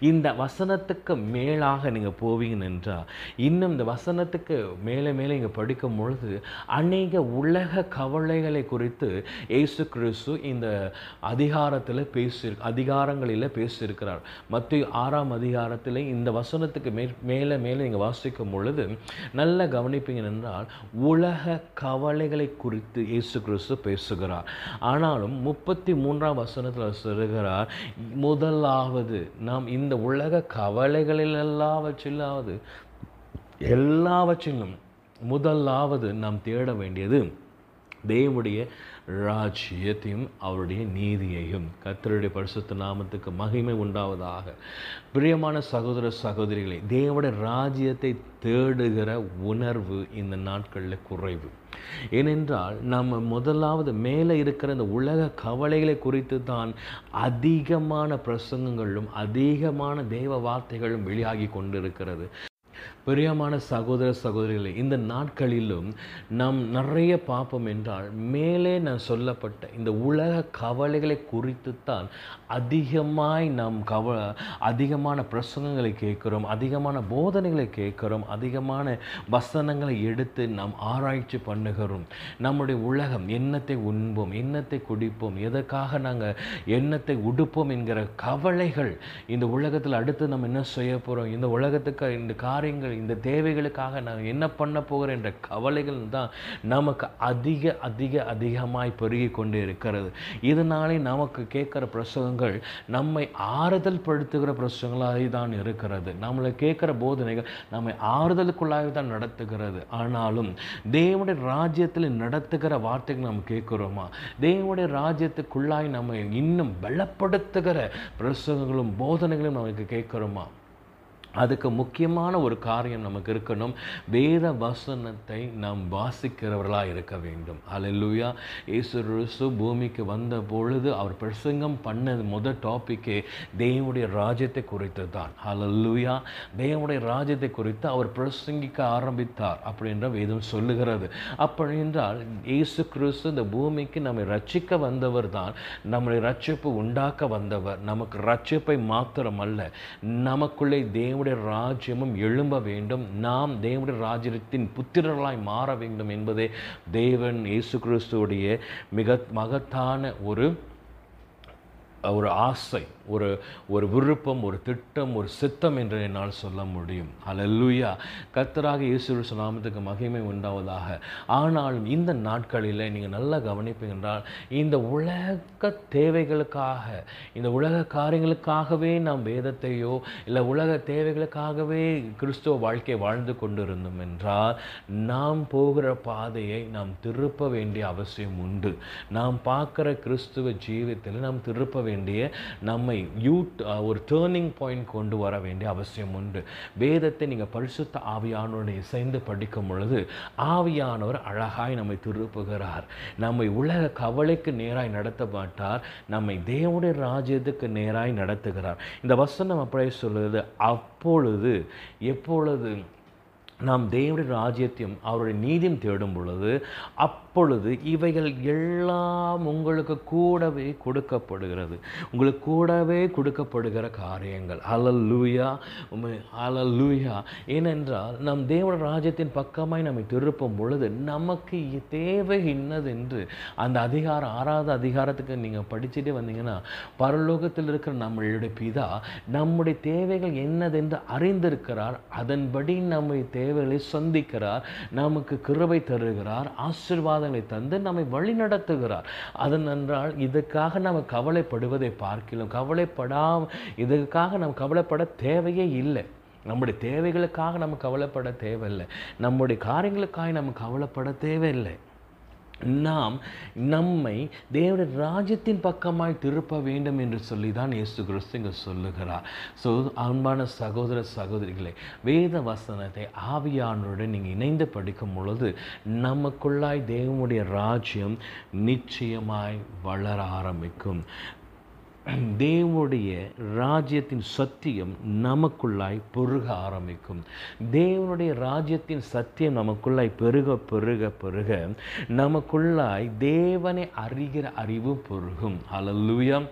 இந்த வசனத்துக்கு மேலாக நீங்கள் போவீங்கன்னு என்றால் இன்னும் இந்த வசனத்துக்கு மேலே மேலே இங்கே படிக்கும் பொழுது அநேக உலக கவலைகளை குறித்து இயேசு கிறிஸ்து இந்த அதிகாரத்தில் பேசி அதிகாரங்களில் பேசியிருக்கிறார். மத்திய ஆறாம் அதிகாரத்தில் இந்த வசனத்துக்கு மே மேலே மேலே நீங்கள் வாசிக்கும் பொழுது நல்ல கவனிப்பீங்க என்றால் உலக கவலைகளை குறித்து இயேசு கிறிஸ்து பேசுகிறார். ஆனாலும் முப்பத்தி மூன்றாம் வசனத்தில் சொல்கிறார் முதலாவது நாம் இந்த உலக கவலைகளில் எல்லாவற்றிலாவது எல்லாவற்றிலும் முதலாவது நாம் தேட வேண்டியது தேவனுடைய ராஜ்யத்தையும் அவருடைய நீதியையும் கர்த்தருடைய பரிசுத்த நாமத்துக்கு மகிமை உண்டாவதாக. பிரியமான சகோதர சகோதரிகளை தேவனுடைய ராஜ்யத்தை தேடுகிற உணர்வு இந்த நாட்களில் குறைவு. ஏனென்றால் நம்ம முதலாவது மேலே இருக்கிற இந்த உலக கவலைகளை குறித்து தான் அதிகமான பிரசங்கங்களும் அதிகமான தேவ வார்த்தைகளும் வெளியாகி கொண்டிருக்கிறது. பிரியமான சகோதர சகோதரிகளே இந்த நாட்களிலும் நாம் நிறைய பார்ப்போம் என்றால் மேலே நான் சொல்லப்பட்ட இந்த உலக கவலைகளை குறித்துத்தான் அதிகமாய் நாம் கவ அதிகமான பிரசங்கங்களை கேட்குறோம் அதிகமான போதனைகளை கேட்குறோம் அதிகமான வசனங்களை எடுத்து நாம் ஆராய்ச்சி பண்ணுகிறோம். நம்முடைய உலகம் எண்ணத்தை உண்போம் எண்ணத்தை குடிப்போம் எதற்காக நாங்கள் எண்ணத்தை உடுப்போம் என்கிற கவலைகள் இந்த உலகத்தில் அடுத்து நம்ம என்ன செய்ய போகிறோம் இந்த உலகத்துக்கு இந்த காரியங்கள் இந்த தேவைகளுக்காக நான் என்ன பண்ண போகிறேன் என்ற கவலைகள் தான் நமக்கு அதிக அதிக அதிகமாய் பெருகி கொண்டு இருக்கிறது. இதனாலே நமக்கு கேட்குற பிரசங்கங்கள் நம்மை ஆறுதல் படுத்துகிற பிரசங்களாக தான் இருக்கிறது. நம்மளை கேட்குற போதனைகள் நம்மை ஆறுதலுக்குள்ளாக தான் நடத்துகிறது. ஆனாலும் தேவனுடைய ராஜ்யத்தில் நடத்துகிற வார்த்தைகள் நாம் கேட்குறோமா? தேவனுடைய ராஜ்யத்துக்குள்ளாய் நம்ம இன்னும் பலப்படுத்துகிற பிரசங்களும் போதனைகளும் நமக்கு கேட்குறோமா? அதுக்கு முக்கியமான ஒரு காரியம் நமக்கு இருக்கணும். வேத வசனத்தை நாம் வாசிக்கிறவர்களாக இருக்க வேண்டும். அல்லேலூயா இயேசு கிறிஸ்து பூமிக்கு வந்த பொழுது அவர் பிரசங்கம் பண்ணது முதல் டாப்பிக்கே தேவனுடைய ராஜ்யத்தை குறித்து தான் அலல்லுயா தேவனுடைய ராஜ்யத்தை குறித்து அவர் பிரசங்கிக்க ஆரம்பித்தார் அப்படின்ற வேதம் சொல்லுகிறது. அப்படி என்றால் இயேசு கிறிஸ்து இந்த பூமிக்கு நம்மை ரட்சிக்க வந்தவர் தான். நம்முடைய ரட்சிப்பு உண்டாக்க வந்தவர். நமக்கு ரட்சிப்பை மாத்திரமல்ல. நமக்குள்ளே தேவ தேவனுடைய ராஜ்யமும் எழும்ப வேண்டும். நாம் தேவனுடைய ராஜ்யத்தின் புத்திரர்களாய் மாற வேண்டும் என்பதே தேவன் இயேசு கிறிஸ்துவுடைய மிக மகத்தான ஒரு ஒரு ஆசை ஒரு ஒரு விருப்பம் ஒரு திட்டம் ஒரு சித்தம் என்று என்னால் சொல்ல முடியும். அலல்லுயா கர்த்தராக இயேசு கிறிஸ்து நாமத்துக்கு மகிமை உண்டாவதாக. ஆனாலும் இந்த நாட்களில் நீங்கள் நல்லா கவனிப்பீங்கன்றால் இந்த உலக தேவைகளுக்காக இந்த உலக காரியங்களுக்காகவே நாம் வேதத்தையோ இல்லை உலக தேவைகளுக்காகவே கிறிஸ்துவ வாழ்க்கை வாழ்ந்து கொண்டிருந்தோம் என்றால் நாம் போகிற பாதையை நாம் திருப்ப வேண்டிய அவசியம் உண்டு. நாம் பார்க்குற கிறிஸ்துவ ஜீவத்தில் நாம் திருப்ப வேண்டிய நம்மை யூட் ஒரு டேர்னிங் பாயிண்ட் கொண்டு வர வேண்டிய அவசியம் உண்டு. வேதத்தை நீங்கள் பரிசுத்த ஆவியானோடு இசைந்து படிக்கும் பொழுது ஆவியானவர் அழகாய் நம்மை திருப்புகிறார். நம்மை உலக கவலைக்கு நேராய் நடத்த மாட்டார். நம்மை தேவனுடைய ராஜ்யத்துக்கு நேராய் நடத்துகிறார். இந்த வசனம் அப்படியே சொல்லுது அப்பொழுது எப்பொழுது நாம் தேவனுடைய ராஜ்யத்தையும் அவருடைய நீதியும் தேடும் பொழுது அப்பொழுது இவைகள் எல்லாம் உங்களுக்கு கூடவே கொடுக்கப்படுகிறது. உங்களுக்கு கூடவே கொடுக்கப்படுகிற காரியங்கள். அலல்லூயா அலல்லூயா ஏனென்றால் நம் தேவன ராஜ்யத்தின் பக்கமாய் நம்மை திருப்பும் பொழுது நமக்கு தேவை இன்னதென்று அந்த அதிகாரம் ஆறாவது அதிகாரத்துக்கு நீங்கள் படிச்சுட்டே வந்தீங்கன்னா பரலோகத்தில் இருக்கிற நம்மளுடைய பிதா நம்முடைய தேவைகள் என்னதென்று அறிந்திருக்கிறார். அதன்படி நம்முடைய தேவைகளை சந்திக்கிறார். நமக்கு கிருபை தருகிறார். ஆசீர்வாதங்களை தந்து நம்மை வழி நடத்துகிறார் அதன் என்றால் இதுக்காக நம்ம கவலைப்படுவதை பார்க்கலாம் கவலைப்படா இதுக்காக நாம் கவலைப்பட தேவையே இல்லை. நம்முடைய தேவைகளுக்காக நம்ம கவலைப்பட தேவையில்லை. நம்முடைய காரியங்களுக்காக நம்ம கவலைப்பட தேவையில்லை. நாம் நம்மை தேவனுடைய ராஜ்யத்தின் பக்கமாய் திருப்ப வேண்டும் என்று சொல்லி தான் இயேசு கிறிஸ்து இங்கே சொல்லுகிறார். ஸோ அன்பான சகோதர சகோதரிகளை வேத வசனத்தை ஆவியானுடன் நீங்கள் இணைந்து படிக்கும் பொழுது நமக்குள்ளாய் தேவனுடைய ராஜ்யம் நிச்சயமாய் வளர ஆரம்பிக்கும். தேவனுடைய ராஜ்யத்தின் சத்தியம் நமக்குள்ளாய் பெருக ஆரம்பிக்கும். தேவனுடைய ராஜ்யத்தின் சத்தியம் நமக்குள்ளாய் பெருக பெருக பெருக. நமக்குள்ளாய் தேவனை அறிகிற அறிவு பெருகும். அலல்லூயம்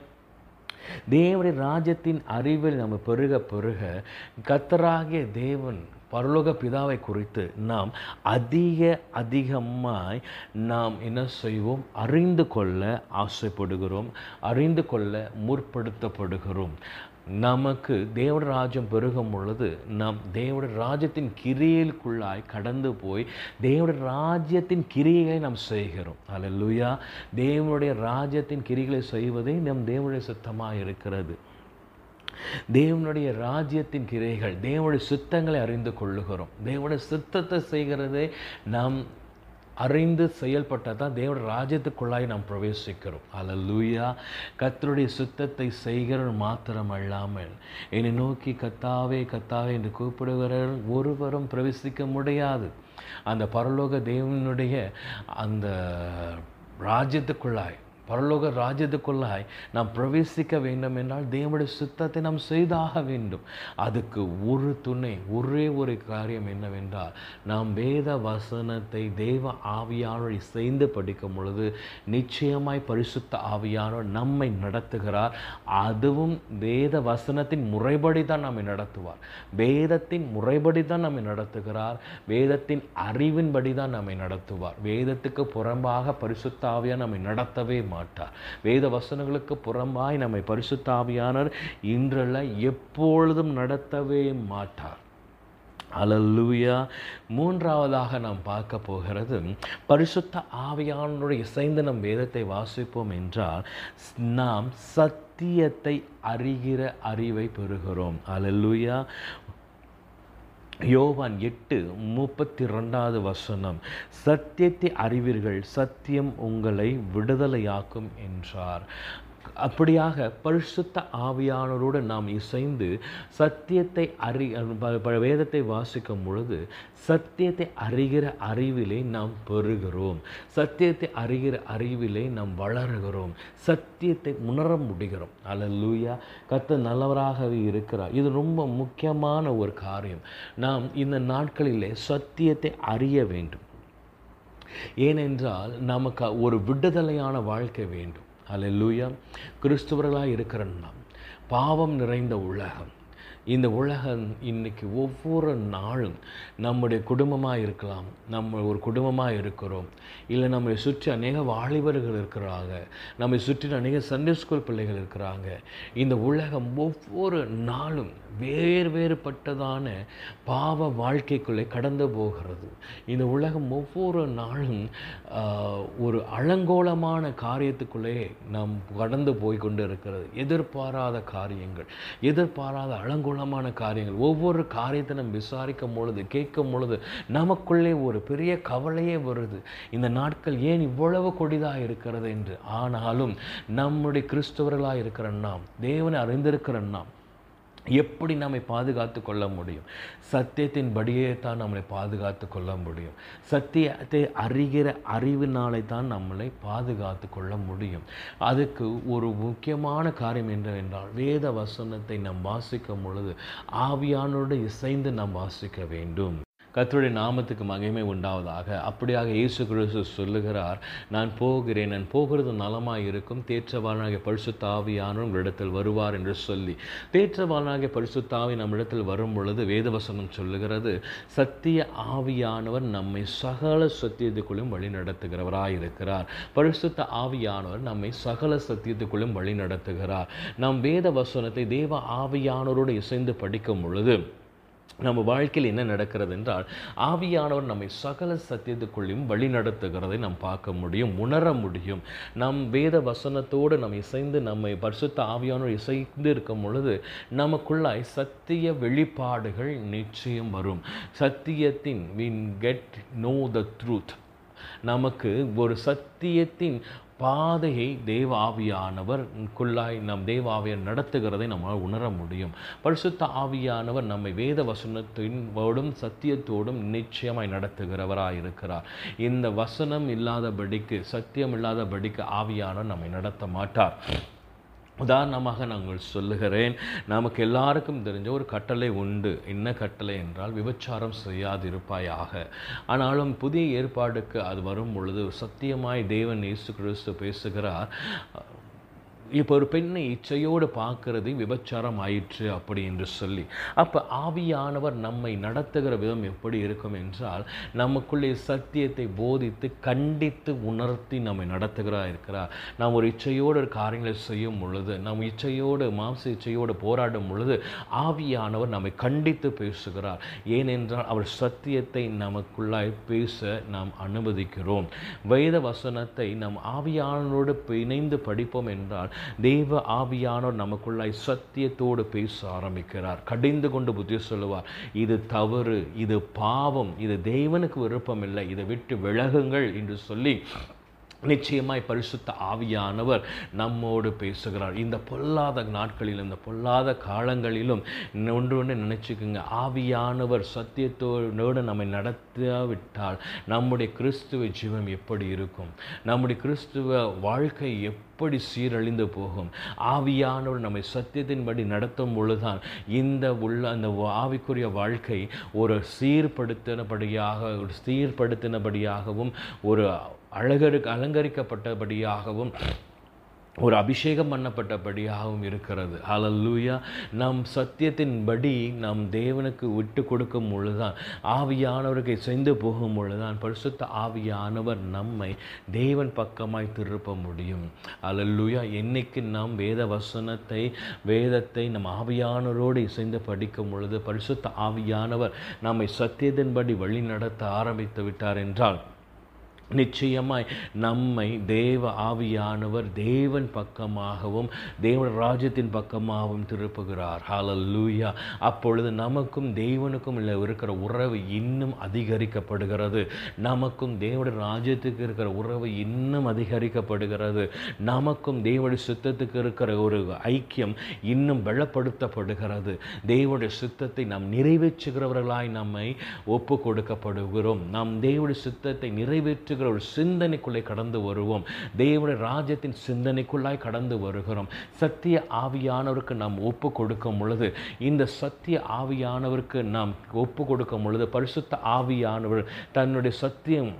தேவனுடைய ராஜ்யத்தின் அறிவில் நம்ம பெருக பெருக. கத்தராகிய தேவன் பரலோக பிதாவை குறித்து நாம் அதிக அதிகமாய் நாம் என்ன செய்வோம்? அறிந்து கொள்ள ஆசைப்படுகிறோம். அறிந்து கொள்ள முற்படுத்தப்படுகிறோம். நமக்கு தேவட ராஜ்யம் பெருகும் பொழுது நாம் தேவட ராஜ்யத்தின் கிரியைக்குள்ளாய் கடந்து போய் தேவட ராஜ்யத்தின் கிரியைகளை நாம் செய்கிறோம். அல்லேலூயா தேவனுடைய ராஜ்யத்தின் கிரிகளை செய்வதே நம் தேவனுடைய சுத்தமாக இருக்கிறது. தேவனுடைய ராஜ்யத்தின் கிரைகள் தேவனுடைய சுத்தங்களை அறிந்து கொள்ளுகிறோம். தேவனுடைய சுத்தத்தை செய்கிறதே நாம் அறிந்து செயல்பட்டால் தான் தேவனுடைய ராஜ்யத்துக்குள்ளாய் நாம் பிரவேசிக்கிறோம். அலலூயா கத்தருடைய சுத்தத்தை செய்கிற மாத்திரம் அல்லாமல் என்னை நோக்கி கத்தாவே கத்தாவே என்று கூப்பிடுகிறவர் ஒருவரும் பிரவேசிக்க முடியாது. அந்த பரலோக தேவனுடைய அந்த ராஜ்யத்துக்குள்ளாய் பரலோக ராஜ்யத்துக்குள்ளாய் நாம் பிரவேசிக்க வேண்டும் என்றால் தேவனுடைய சித்தத்தை நாம் செய்தாக வேண்டும். அதுக்கு ஒரு துணை ஒரே ஒரு காரியம் என்னவென்றால் நாம் வேத வசனத்தை தேவ ஆவியாரோடு சேர்ந்து படிக்கும் பொழுது நிச்சயமாய் பரிசுத்த ஆவியானோர் நம்மை நடத்துகிறார். அதுவும் வேத வசனத்தின் முறைப்படி தான் நம்மை நடத்துவார். வேதத்தின் முறைப்படி தான் நம்மை நடத்துகிறார். வேதத்தின் அறிவின்படி தான் நம்மை நடத்துவார். வேதத்துக்கு புறம்பாக பரிசுத்த ஆவியார் நம்மை நடத்தவே மாட்டார். மாட்டார் வேத வசனங்களுக்கு புறம்பாய் நம்மை பரிசுத்த இன்றெல்லாம் எப்பொழுதும் நடத்தவே மாட்டார். அலல்லூயா மூன்றாவதாக நாம் பார்க்க போகிறது பரிசுத்த ஆவியானுடைய இசைந்து நம் வேதத்தை வாசிப்போம் என்றால் நாம் சத்தியத்தை அறிகிற அறிவை பெறுகிறோம். அலல்லூயா யோவான் எட்டு முப்பத்தி ரெண்டாவது வசனம். சத்தியத்தை அறிவீர்கள் சத்தியம் உங்களை விடுதலையாக்கும் என்றார். அப்படியாக பரிசுத்த ஆவியானோரோடு நாம் இசைந்து சத்தியத்தை அறி ப- ப- வேதத்தை வாசிக்கும் பொழுது சத்தியத்தை அறிகிற அறிவிலே நாம் பெறுகிறோம். சத்தியத்தை அறிகிற அறிவிலே நாம் வளருகிறோம். சத்தியத்தை உணர முடிகிறோம். அல்லூயா கத்த நல்லவராகவே இருக்கிறார். இது ரொம்ப முக்கியமான ஒரு காரியம். நாம் இந்த நாட்களிலே சத்தியத்தை அறிய வேண்டும். ஏனென்றால் நமக்கு ஒரு விடுதலையான வாழ்க்கை வேண்டும். அல்லேலூயா கிறிஸ்துவர்களாக இருக்கிற நாம் பாவம் நிறைந்த உலகம் இந்த உலகம் இன்னைக்கு ஒவ்வொரு நாளும் நம்முடைய குடும்பமாக இருக்கலாம். நம்ம ஒரு குடும்பமாக இருக்கிறோம். இல்லை நம்மை சுற்றி அநேக வாலிபர்கள் இருக்கிறாங்க. நம்மை சுற்றி அநேக சண்டே ஸ்கூல் பிள்ளைகள் இருக்கிறாங்க. இந்த உலகம் ஒவ்வொரு நாளும் வேறு வேறுபட்டதான பாவ வாழ்க்கைக்குள்ளே கடந்து போகிறது. இந்த உலகம் ஒவ்வொரு நாளும் ஒரு அலங்கோலமான காரியத்துக்குள்ளே நாம் கடந்து போய் கொண்டு இருக்கிறது எதிர்பாராத காரியங்கள் எதிர்பாராத மூலமான காரியங்கள். ஒவ்வொரு காரியத்தை நம்ம விசாரிக்கும் பொழுது கேட்கும் பொழுது நமக்குள்ளே ஒரு பெரிய கவலையே வருது. இந்த நாட்கள் ஏன் இவ்வளவு கொடிதாக இருக்கிறது என்று. ஆனாலும் நம்முடைய கிறிஸ்தவர்களாக இருக்கிற நாம் தேவனை அறிந்திருக்கிற நாம் எப்படி நம்மை பாதுகாத்து கொள்ள முடியும்? சத்தியத்தின் படியே தான் நம்மளை பாதுகாத்து கொள்ள முடியும். சத்தியத்தை அறிகிற அறிவினாலே தான் நம்மளை பாதுகாத்து கொள்ள முடியும். அதுக்கு ஒரு முக்கியமான காரியம் என்னவென்றால் வேத வசனத்தை நாம் வாசிக்கும் பொழுது ஆவியானோடு இசைந்து நாம் வாசிக்க வேண்டும். கத்தருடைய நாமத்துக்கு மகிமை உண்டாவதாக. அப்படியாக இயேசு கிறிஸ்து சொல்லுகிறார் நான் போகிறேன் நான் போகிறது நலமாக இருக்கும். தேற்றவாளனாகிய பரிசுத்தாவியானவர் உங்களிடத்தில் வருவார் என்று சொல்லி. தேற்றவாளனாகிய பரிசுத்தாவி நம்மிடத்தில் வரும் பொழுது வேதவசனம் சொல்லுகிறது சத்திய ஆவியானவர் நம்மை சகல சத்தியத்துக்குள்ளும் வழி நடத்துகிறவராக இருக்கிறார் பரிசுத்த ஆவியானவர் நம்மை சகல சத்தியத்துக்குள்ளும் வழி நடத்துகிறார் நாம் வேத வசனத்தை தேவ ஆவியானவரோடு இசைந்து படிக்கும் பொழுது நம்ம வாழ்க்கையில் என்ன நடக்கிறது என்றால் ஆவியானவர் நம்மை சகல சத்தியத்துக்குள்ளையும் வழி நடத்துகிறதை நாம் பார்க்க முடியும் உணர முடியும். நம் வேத வசனத்தோடு நம்ம இசைந்து நம்மை பரிசுத்த ஆவியானவர் இசைந்து இருக்கும் பொழுது நமக்குள்ளாய் சத்திய வெளிப்பாடுகள் நிச்சயம் வரும். சத்தியத்தின் win get know the truth நமக்கு ஒரு சத்தியத்தின் பாதையை தேவ ஆவியானவர் குள்ளாய் நம் தேவ நடத்துகிறதை நம்மால் உணர முடியும். பரிசுத்த ஆவியானவர் நம்மை வேத வசனத்தினோடும் சத்தியத்தோடும் நிச்சயமாய் நடத்துகிறவராக இருக்கிறார் இந்த வசனம் இல்லாதபடிக்கு சத்தியம் இல்லாதபடிக்கு ஆவியானவர் நம்மை நடத்த மாட்டார். உதாரணமாக நாங்கள் சொல்லுகிறேன் நமக்கு எல்லாருக்கும் தெரிஞ்ச ஒரு கட்டளை உண்டு. என்ன கட்டளை என்றால் விபச்சாரம் செய்யாதிருப்பாயாக. ஆனாலும் புதிய ஏற்பாடுக்கு அது வரும் பொழுது சத்தியமாய் தேவன் இயேசு கிறிஸ்து பேசுகிறார். இப்போ ஒரு பெண்ணை இச்சையோடு பார்க்கறது விபச்சாரம் ஆயிற்று அப்படி என்று சொல்லி. அப்போ ஆவியானவர் நம்மை நடத்துகிற விதம் எப்படி இருக்கும் என்றால் நமக்குள்ளே சத்தியத்தை போதித்து கண்டித்து உணர்த்தி நம்மை நடத்துகிறா இருக்கிறார். நாம் ஒரு இச்சையோடு ஒரு காரியங்களை செய்யும் பொழுது நம் இச்சையோடு மாம்ச இச்சையோடு போராடும் பொழுது ஆவியானவர் நம்மை கண்டித்து பேசுகிறார். ஏனென்றால் அவர் சத்தியத்தை நமக்குள்ளாய் பேச நாம் அனுமதிக்கிறோம். வேத வசனத்தை நம் ஆவியானோடு இணைந்து படிப்போம் என்றால் தெய்வ ஆவியானவர் நமக்குள்ளாய் சத்தியத்தோடு பேச ஆரம்பிக்கிறார். கடிந்து கொண்டு புத்தி சொல்லுவார். இது தவறு இது பாவம் இது தேவனுக்கு விருப்பம் இல்லை இதை விட்டு விலகுங்கள் என்று சொல்லி நிச்சயமாய் பரிசுத்த ஆவியானவர் நம்மோடு பேசுகிறார். இந்த பொல்லாத நாட்களிலும் இந்த பொல்லாத காலங்களிலும் ஒன்று ஒன்று நினச்சிக்கோங்க. ஆவியானவர் சத்தியத்தோடு நம்மை நடத்தாவிட்டால் நம்முடைய கிறிஸ்துவ ஜீவம் எப்படி இருக்கும்? நம்முடைய கிறிஸ்துவ வாழ்க்கை எப்படி சீரழிந்து போகும்? ஆவியானவர் நம்மை சத்தியத்தின்படி நடத்தும் பொழுதுதான் இந்த உள்ள அந்த ஆவிக்குரிய வாழ்க்கை ஒரு சீர்படுத்தினபடியாக ஒரு சீர்படுத்தினபடியாகவும் ஒரு அழகருக்கு அலங்கரிக்கப்பட்டபடியாகவும் ஒரு அபிஷேகம் பண்ணப்பட்டபடியாகவும் இருக்கிறது. ஹalleluya நம் சத்தியத்தின்படி நம் தேவனுக்கு விட்டு கொடுக்கும் பொழுதுதான் ஆவியானவருக்கு சென்று போகும் பொழுதுதான் பரிசுத்த ஆவியானவர் நம்மை தேவன் பக்கமாய் திருப்ப முடியும். ஹalleluya என்னைக்கு நாம் வேத வசனத்தை வேதத்தை நம் ஆவியானவரோடு இசைந்து படிக்கும் பொழுது பரிசுத்த ஆவியானவர் நம்மை சத்தியத்தின்படி வழி நடத்த ஆரம்பித்து விட்டார் என்றால் நிச்சயமாய் நம்மை தேவ ஆவியானவர் தேவன் பக்கமாகவும் தேவன் ராஜ்யத்தின் பக்கமாகவும் திருப்புகிறார். ஹalleluya அப்பொழுது நமக்கும் தேவனுக்கும் இல்லை இருக்கிற உறவு இன்னும் அதிகரிக்கப்படுகிறது. நமக்கும் தேவட ராஜ்யத்துக்கு இருக்கிற உறவு இன்னும் அதிகரிக்கப்படுகிறது. நமக்கும் தேவடைய சித்தத்துக்கு இருக்கிற ஒரு ஐக்கியம் இன்னும் வெளப்படுத்தப்படுகிறது தேவடைய சித்தத்தை நாம் நிறைவேற்றுகிறவர்களாய் நம்மை ஒப்பு கொடுக்கப்படுகிறோம் நாம் தேவடைய சித்தத்தை நிறைவேற்று இருக்கிற ஒரு சிந்தனைக்குள்ளே கடந்து வருவோம். தேவனுடைய ராஜ்யத்தின் சிந்தனைக்குள்ளாய் கடந்து வருகிறோம். சத்திய ஆவியானவருக்கு நாம் ஒப்பு கொடுக்கும் பொழுது இந்த சத்திய ஆவியானவருக்கு நாம் ஒப்பு கொடுக்கும் பொழுது பரிசுத்த ஆவியானவர் தன்னுடைய சத்தியம்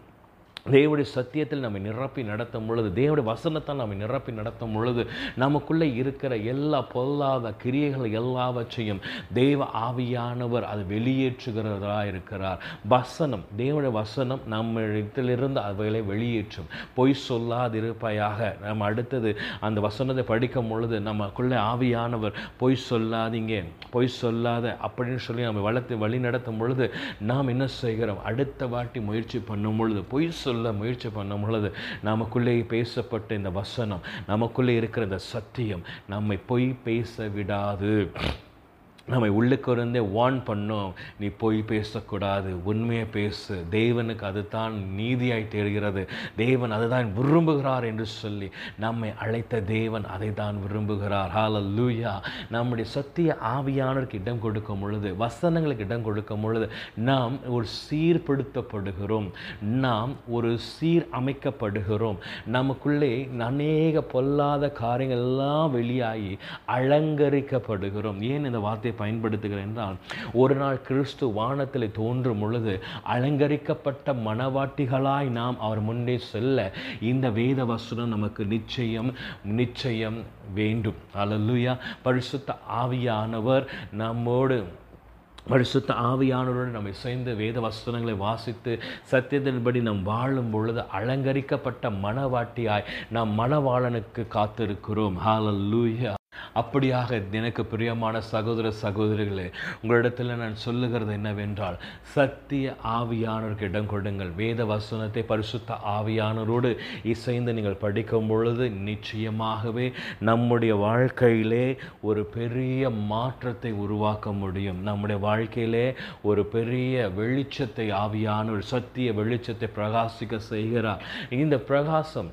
தேவடைய சத்தியத்தில் நம்மை நிரப்பி நடத்தும் பொழுது தேவடைய வசனத்தை நம்மை நிரப்பி நடத்தும் பொழுது நமக்குள்ளே இருக்கிற எல்லா பொல்லாத கிரியைகள் எல்லாவற்றையும் தேவ ஆவியானவர் அது வெளியேற்றுகிறதா இருக்கிறார். வசனம் தேவடைய வசனம் நம்ம இடத்திலிருந்து அவைகளை வெளியேற்றும். பொய் சொல்லாதிருப்பையாக. நம்ம அடுத்தது அந்த வசனத்தை படிக்கும் பொழுது நமக்குள்ளே ஆவியானவர் பொய் சொல்லாதீங்க பொய் சொல்லாத அப்படின்னு சொல்லி நம்ம வளர்த்து வழி நடத்தும் பொழுது நாம் என்ன செய்கிறோம்? அடுத்த வாட்டி முயற்சி பண்ணும் பொழுது பொய் சொல்ல முயற்சி பண்ணும் பொழுது நமக்குள்ளே பேசப்பட்ட இந்த வசனம் நமக்குள்ளே இருக்கிற இந்த சத்தியம் நம்மை பொய் பேச விடாது. நம்மை உள்ளுக்கு இருந்தே வார்ன் பண்ணோம். நீ பொய் பேசக்கூடாது உண்மையை பேசு. தேவனுக்கு அதுதான் நீதியாய் தெரிகிறது தேவன் அதுதான் விரும்புகிறார் என்று சொல்லி நம்மை அழைத்த தேவன் அதை தான் விரும்புகிறார். ஹalleluya நம்முடைய சத்திய ஆவியானவருக்கு இடம் கொடுக்கும் பொழுது வசனங்களுக்கு இடம் கொடுக்கும் பொழுது நாம் ஒரு சீர்படுத்தப்படுகிறோம். நாம் ஒரு சீர் அமைக்கப்படுகிறோம் நமக்குள்ளே அநேக பொல்லாத காரியங்கள் எல்லாம் வெளியாகி அலங்கரிக்கப்படுகிறோம். ஏன் இந்த வார்த்தை பயன்படுத்துகிறேன் என்றால் ஒரு நாள் கிறிஸ்து வானத்தில் தோன்றும் பொழுது அலங்கரிக்கப்பட்ட மனவாட்டிகளாய் நாம் அவர் முன்னே செல்ல இந்த வேத வசனம் நமக்கு நிச்சயம் நிச்சயம் வேண்டும். அலல்லுயா பரிசுத்த ஆவியானவர் நம்மோடு பரிசுத்த ஆவியானவரோடு நம்மை சேர்ந்து வேத வசனங்களை வாசித்து சத்தியத்தின்படி நாம் வாழும் பொழுது அலங்கரிக்கப்பட்ட மனவாட்டியாய் நாம் மனவாளனுக்கு காத்திருக்கிறோம். ஹalleluya அப்படியாக எனக்கு பிரியமான சகோதர சகோதரிகளே உங்களிடத்தில் நான் சொல்லுகிறது என்னவென்றால் சத்திய ஆவியானோருக்கு இடம் கொடுங்கள். வேத வசனத்தை பரிசுத்த ஆவியானோரோடு இசைந்து நீங்கள் படிக்கும் பொழுது நிச்சயமாகவே நம்முடைய வாழ்க்கையிலே ஒரு பெரிய மாற்றத்தை உருவாக்க முடியும். நம்முடைய வாழ்க்கையிலே ஒரு பெரிய வெளிச்சத்தை ஆவியானோர் சத்திய வெளிச்சத்தை பிரகாசிக்க செய்கிறார். இந்த பிரகாசம்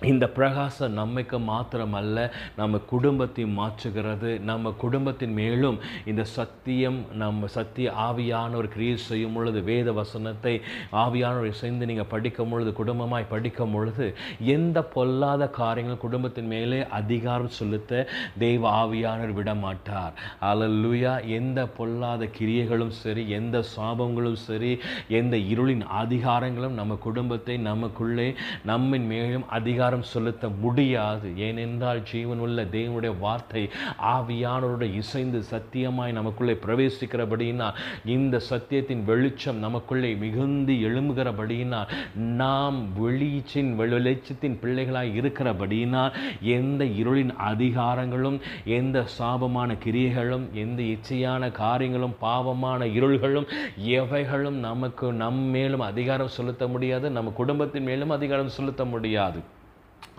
இந்த பிரகாசம் நம்மைக்கு மாத்திரமல்ல நம்ம குடும்பத்தை மாற்றுகிறது நம்ம குடும்பத்தின் மேலும் இந்த சத்தியம் நம்ம சத்திய ஆவியானவர் கிரியேட் செய்யும் பொழுது வேத வசனத்தை ஆவியானவர் சேர்ந்து நீங்கள் படிக்கும் பொழுது குடும்பமாய் படிக்கும் பொழுது எந்த பொல்லாத காரியங்கள் குடும்பத்தின் மேலே அதிகாரம் செலுத்த தெய்வ ஆவியானவர் விட மாட்டார் அல்லேலூயா எந்த பொல்லாத கிரியைகளும் சரி எந்த சாபங்களும் சரி எந்த இருளின் அதிகாரங்களும் நம்ம குடும்பத்தை நமக்குள்ளே நம்மின் மேலும் அதிகாரம் செலுத்த முடியாது. ஏனென்றால் ஜீவன் உள்ள தேவனுடைய வார்த்தை ஆவியானவருடைய இசைந்து சத்தியமாய் நமக்குள்ளே பிரவேசிக்கிறபடியினால் இந்த சத்தியத்தின் வெளிச்சம் நமக்குள்ளே மிகுந்து எழும்புகிறபடியினால் நாம் வெளிச்சின் வெளிச்சத்தின் பிள்ளைகளாய் இருக்கிறபடியினால் எந்த இருளின் அதிகாரங்களும் எந்த சாபமான கிரியைகளும் எந்த இச்சையான காரியங்களும் பாவமான இருள்களும் எவைகளும் நமக்கு நம் மேலும் அதிகாரம் செலுத்த முடியாது. நம்ம குடும்பத்தின் மேலும் அதிகாரம் செலுத்த முடியாது.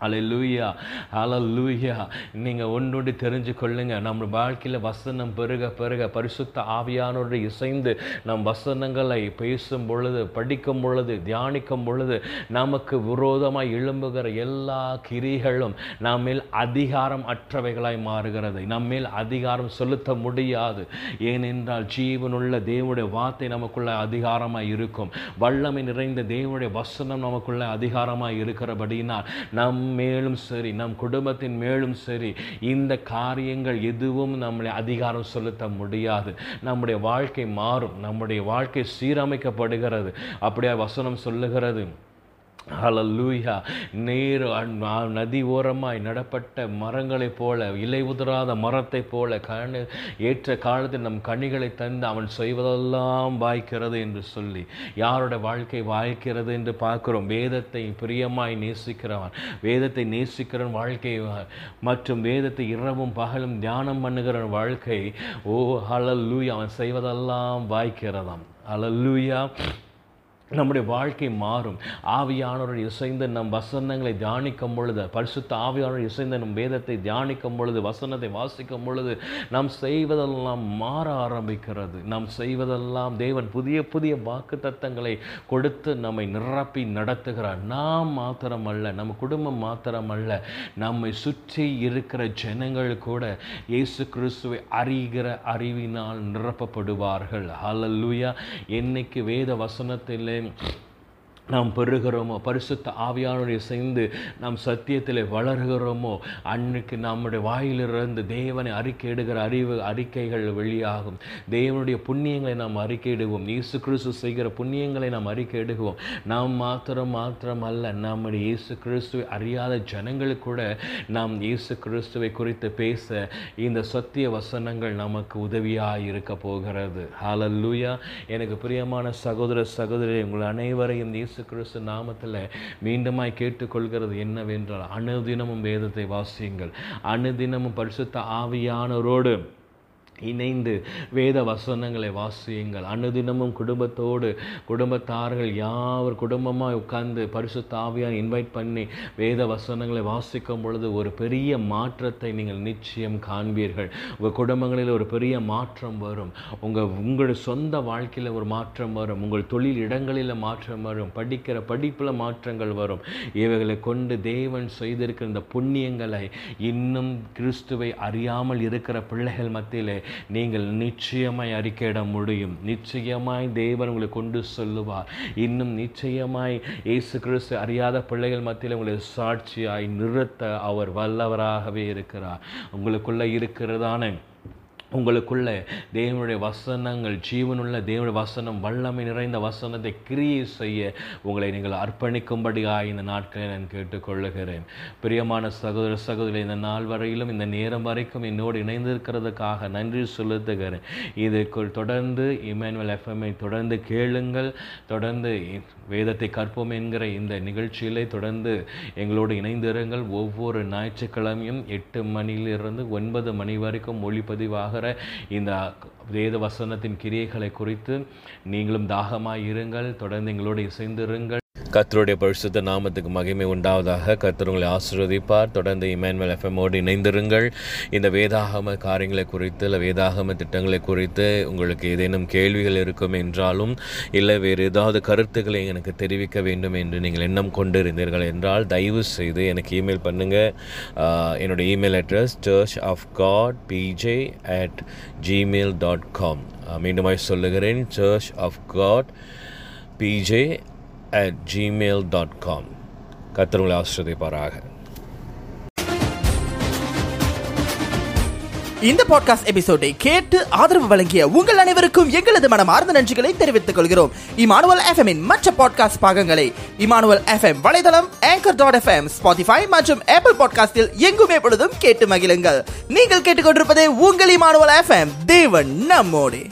அலலூயா அலலூயா நீங்கள் ஒன்றொன்று தெரிஞ்சு கொள்ளுங்க. நம்ம வாழ்க்கையில் வசனம் பெருக பெருக பரிசுத்த ஆவியானோடு இசைந்து நம் வசனங்களை பேசும் பொழுது படிக்கும் பொழுது தியானிக்கும் பொழுது நமக்கு விரோதமாய் எழும்புகிற எல்லா கிரிகளும் நம்மேல் அதிகாரம் அற்றவைகளாய் மாறுகிறது. நம்மேல் அதிகாரம் செலுத்த முடியாது. ஏனென்றால் ஜீவனுள்ள தேவனுடைய வார்த்தை நமக்குள்ள அதிகாரமாய் இருக்கும். வல்லமை நிறைந்த தேவனுடைய வசனம் நமக்குள்ள அதிகாரமாய் இருக்கிறபடியினால் நம் நம் மேலும் சரி நம் குடும்பத்தின் மேலும் சரி இந்த காரியங்கள் எதுவும் நம்மளை அதிகாரம் செலுத்த முடியாது. நம்முடைய வாழ்க்கை மாறும் நம்முடைய வாழ்க்கை சீரமைக்கப்படுகிறது. அப்படியே வசனம் சொல்லுகிறது. ஹலலூயா நீர் நதி ஓரமாய் நடப்பட்ட மரங்களைப் போல இலை உதறாத மரத்தைப் போல கண் ஏற்ற காலத்தில் நம் கனிகளை தந்து அவன் செய்வதெல்லாம் வாய்க்கிறது என்று சொல்லி யாரோட வாழ்க்கை வாய்க்கிறது என்று பார்க்கிறோம். வேதத்தை பிரியமாய் நேசிக்கிறவன் வேதத்தை நேசிக்கிறவன் வாழ்க்கை மற்றும் வேதத்தை இரவும் பகலும் தியானம் பண்ணுகிறவன் வாழ்க்கை ஓ ஹலல்லூயா அவன் செய்வதெல்லாம் வாய்க்கிறதாம். ஹலல்லூயா நம்முடைய வாழ்க்கை மாறும். ஆவியானவர்கள் இசைந்து நம் வசனங்களை தியானிக்கும் பொழுது பரிசுத்த ஆவியானவர் இசைந்து நம் வேதத்தை தியானிக்கும் பொழுது வசனத்தை வாசிக்கும் பொழுது நாம் செய்வதெல்லாம் மாற ஆரம்பிக்கிறது. நாம் செய்வதெல்லாம் தேவன் புதிய புதிய வாக்கு தத்தங்களை கொடுத்து நம்மை நிரப்பி நடத்துகிறார். நாம் மாத்திரமல்ல நம்ம குடும்பம் மாத்திரமல்ல நம்மை சுற்றி இருக்கிற ஜனங்கள் கூட இயேசு கிறிஸ்துவை அறிகிற அறிவினால் நிரப்பப்படுவார்கள். ஹalleluya என்னைக்கு வேத வசனத்திலே Amin. நாம் பெறுகிறோமோ? பரிசுத்த ஆவியானுடைய சேர்ந்து நாம் சத்தியத்தில் வளர்கிறோமோ? அன்னைக்கு நம்முடைய வாயிலிருந்து தேவனை அறிக்கையிடுகிற அறிவு அறிக்கைகள் வெளியாகும். தேவனுடைய புண்ணியங்களை நாம் அறிக்கையிடுவோம். இயேசு கிறிஸ்து செய்கிற புண்ணியங்களை நாம் அறிக்கையிடுவோம். நாம் மாத்திரம் மாத்திரம் அல்ல நம்முடைய இயேசு கிறிஸ்துவை அறியாத ஜனங்களுக்கு கூட நாம் இயேசு கிறிஸ்துவை குறித்து பேச இந்த சத்திய வசனங்கள் நமக்கு உதவியாக இருக்க போகிறது. ஹாலல்லூயா எனக்கு பிரியமான சகோதர சகோதரி உங்கள் அனைவரையும் இயேசு கிறிஸ்து நாமத்தில் மீண்டுமாய் கேட்டுக்கொள்கிறது என்னவென்றால் அனுதினமும் வேதத்தை வாசியுங்கள். அனுதினமும் பரிசுத்த ஆவியானவரோடு இணைந்து வேத வசனங்களை வாசியுங்கள். அனுதினமும் குடும்பத்தோடு குடும்பத்தார்கள் யாவர் குடும்பமாக உட்கார்ந்து பரிசு தாவியாக இன்வைட் பண்ணி வேத வசனங்களை வாசிக்கும் பொழுது ஒரு பெரிய மாற்றத்தை நீங்கள் நிச்சயம் காண்பீர்கள். உங்கள் குடும்பங்களில் ஒரு பெரிய மாற்றம் வரும். உங்கள் உங்கள் சொந்த வாழ்க்கையில் ஒரு மாற்றம் வரும். உங்கள் தொழில் இடங்களில் மாற்றம் வரும். படிக்கிற படிப்பில் மாற்றங்கள் வரும். இவைகளை கொண்டு தேவன் செய்திருக்கிற இந்த புண்ணியங்களை இன்னும் கிறிஸ்துவை அறியாமல் இருக்கிற பிள்ளைகள் மத்தியிலே நீங்கள் நிச்சயமாய் அறிக்கையிட முடியும். நிச்சயமாய் தேவன் உங்களை கொண்டு சொல்லுவார். இன்னும் நிச்சயமாய் இயேசு கிறிஸ்து அறியாத பிள்ளைகள் மத்தியில் உங்களை சாட்சியாய் நிறுத்த அவர் வல்லவராகவே இருக்கிறார். உங்களுக்குள்ள இருக்கிறதான உங்களுக்குள்ள தேவனுடைய வசனங்கள் ஜீவனுள்ள தேவனுடைய வசனம் வல்லமை நிறைந்த வசனத்தை கிரியை செய்ய உங்களை நீங்கள் அர்ப்பணிக்கும்படியாக இந்த நாட்களை நான் கேட்டுக்கொள்ளுகிறேன். பிரியமான சகோதர சகோதரி இந்த நாள் வரையிலும் இந்த நேரம் வரைக்கும் என்னோடு இணைந்திருக்கிறதுக்காக நன்றி செலுத்துகிறேன். இதுக்குள் தொடர்ந்து இமானுவல் எஃப்எம்ஐ தொடர்ந்து கேளுங்கள். தொடர்ந்து வேதத்தை கற்போம் என்கிற இந்த நிகழ்ச்சியிலே தொடர்ந்து எங்களோடு இணைந்திருங்கள். ஒவ்வொரு ஞாயிற்றுக்கிழமையும் எட்டு மணியிலிருந்து ஒன்பது மணி வரைக்கும் ஒளிப்பதிவாக இந்த வேத வசனத்தின் கிரியைகளை குறித்து நீங்களும் தாகமாக இருங்கள். தொடர்ந்து எங்களோடு இசைந்திருங்கள். கத்தருடைய பரிசுத்த நாமத்துக்கு மகிமை உண்டாவதாக கத்தர் உங்களை ஆசீர்வதிப்பார். தொடர்ந்து இமேன்வல் எஃப்எம்மோடு இணைந்திருங்கள். இந்த வேதாகம காரியங்களை குறித்து இல்லை வேதாகம திட்டங்களை குறித்து உங்களுக்கு ஏதேனும் கேள்விகள் இருக்கும் என்றாலும் இல்லை வேறு ஏதாவது கருத்துக்களை எனக்கு தெரிவிக்க வேண்டும் என்று நீங்கள் எண்ணம் கொண்டு இருந்தீர்கள் என்றால் தயவு செய்து எனக்கு இமெயில் பண்ணுங்கள் என்னுடைய email address church of God PJ at Gmail dot com மீண்டுமாய் சொல்லுகிறேன் church of God PJ at Gmail dot com கத்திரங்களை ஆசிரியப்பாராக இந்த பாட்காஸ்ட் எபிசோடை கேட்டு ஆதரவு வழங்கிய உங்கள் அனைவருக்கும் எங்களது மனமார்ந்த நன்றிகளை தெரிவித்துக் கொள்கிறோம். இமானுவல் எஃப்எம்மின் மற்ற பாட்காஸ்ட் பாகங்களை இமானுவல் எஃப்எம் வலைதளம் ஏங்கர் டாட் எஃப்எம் ஸ்பாட்டிஃபை மற்றும் ஆப்பிள் பாட்காஸ்டில் எங்குமே பொழுதும் கேட்டு மகிழுங்கள். நீங்கள் கேட்டுக்கொண்டிருப்பதே உங்கள் இமானுவல் எஃப்எம் தேவன் நம்மோடு.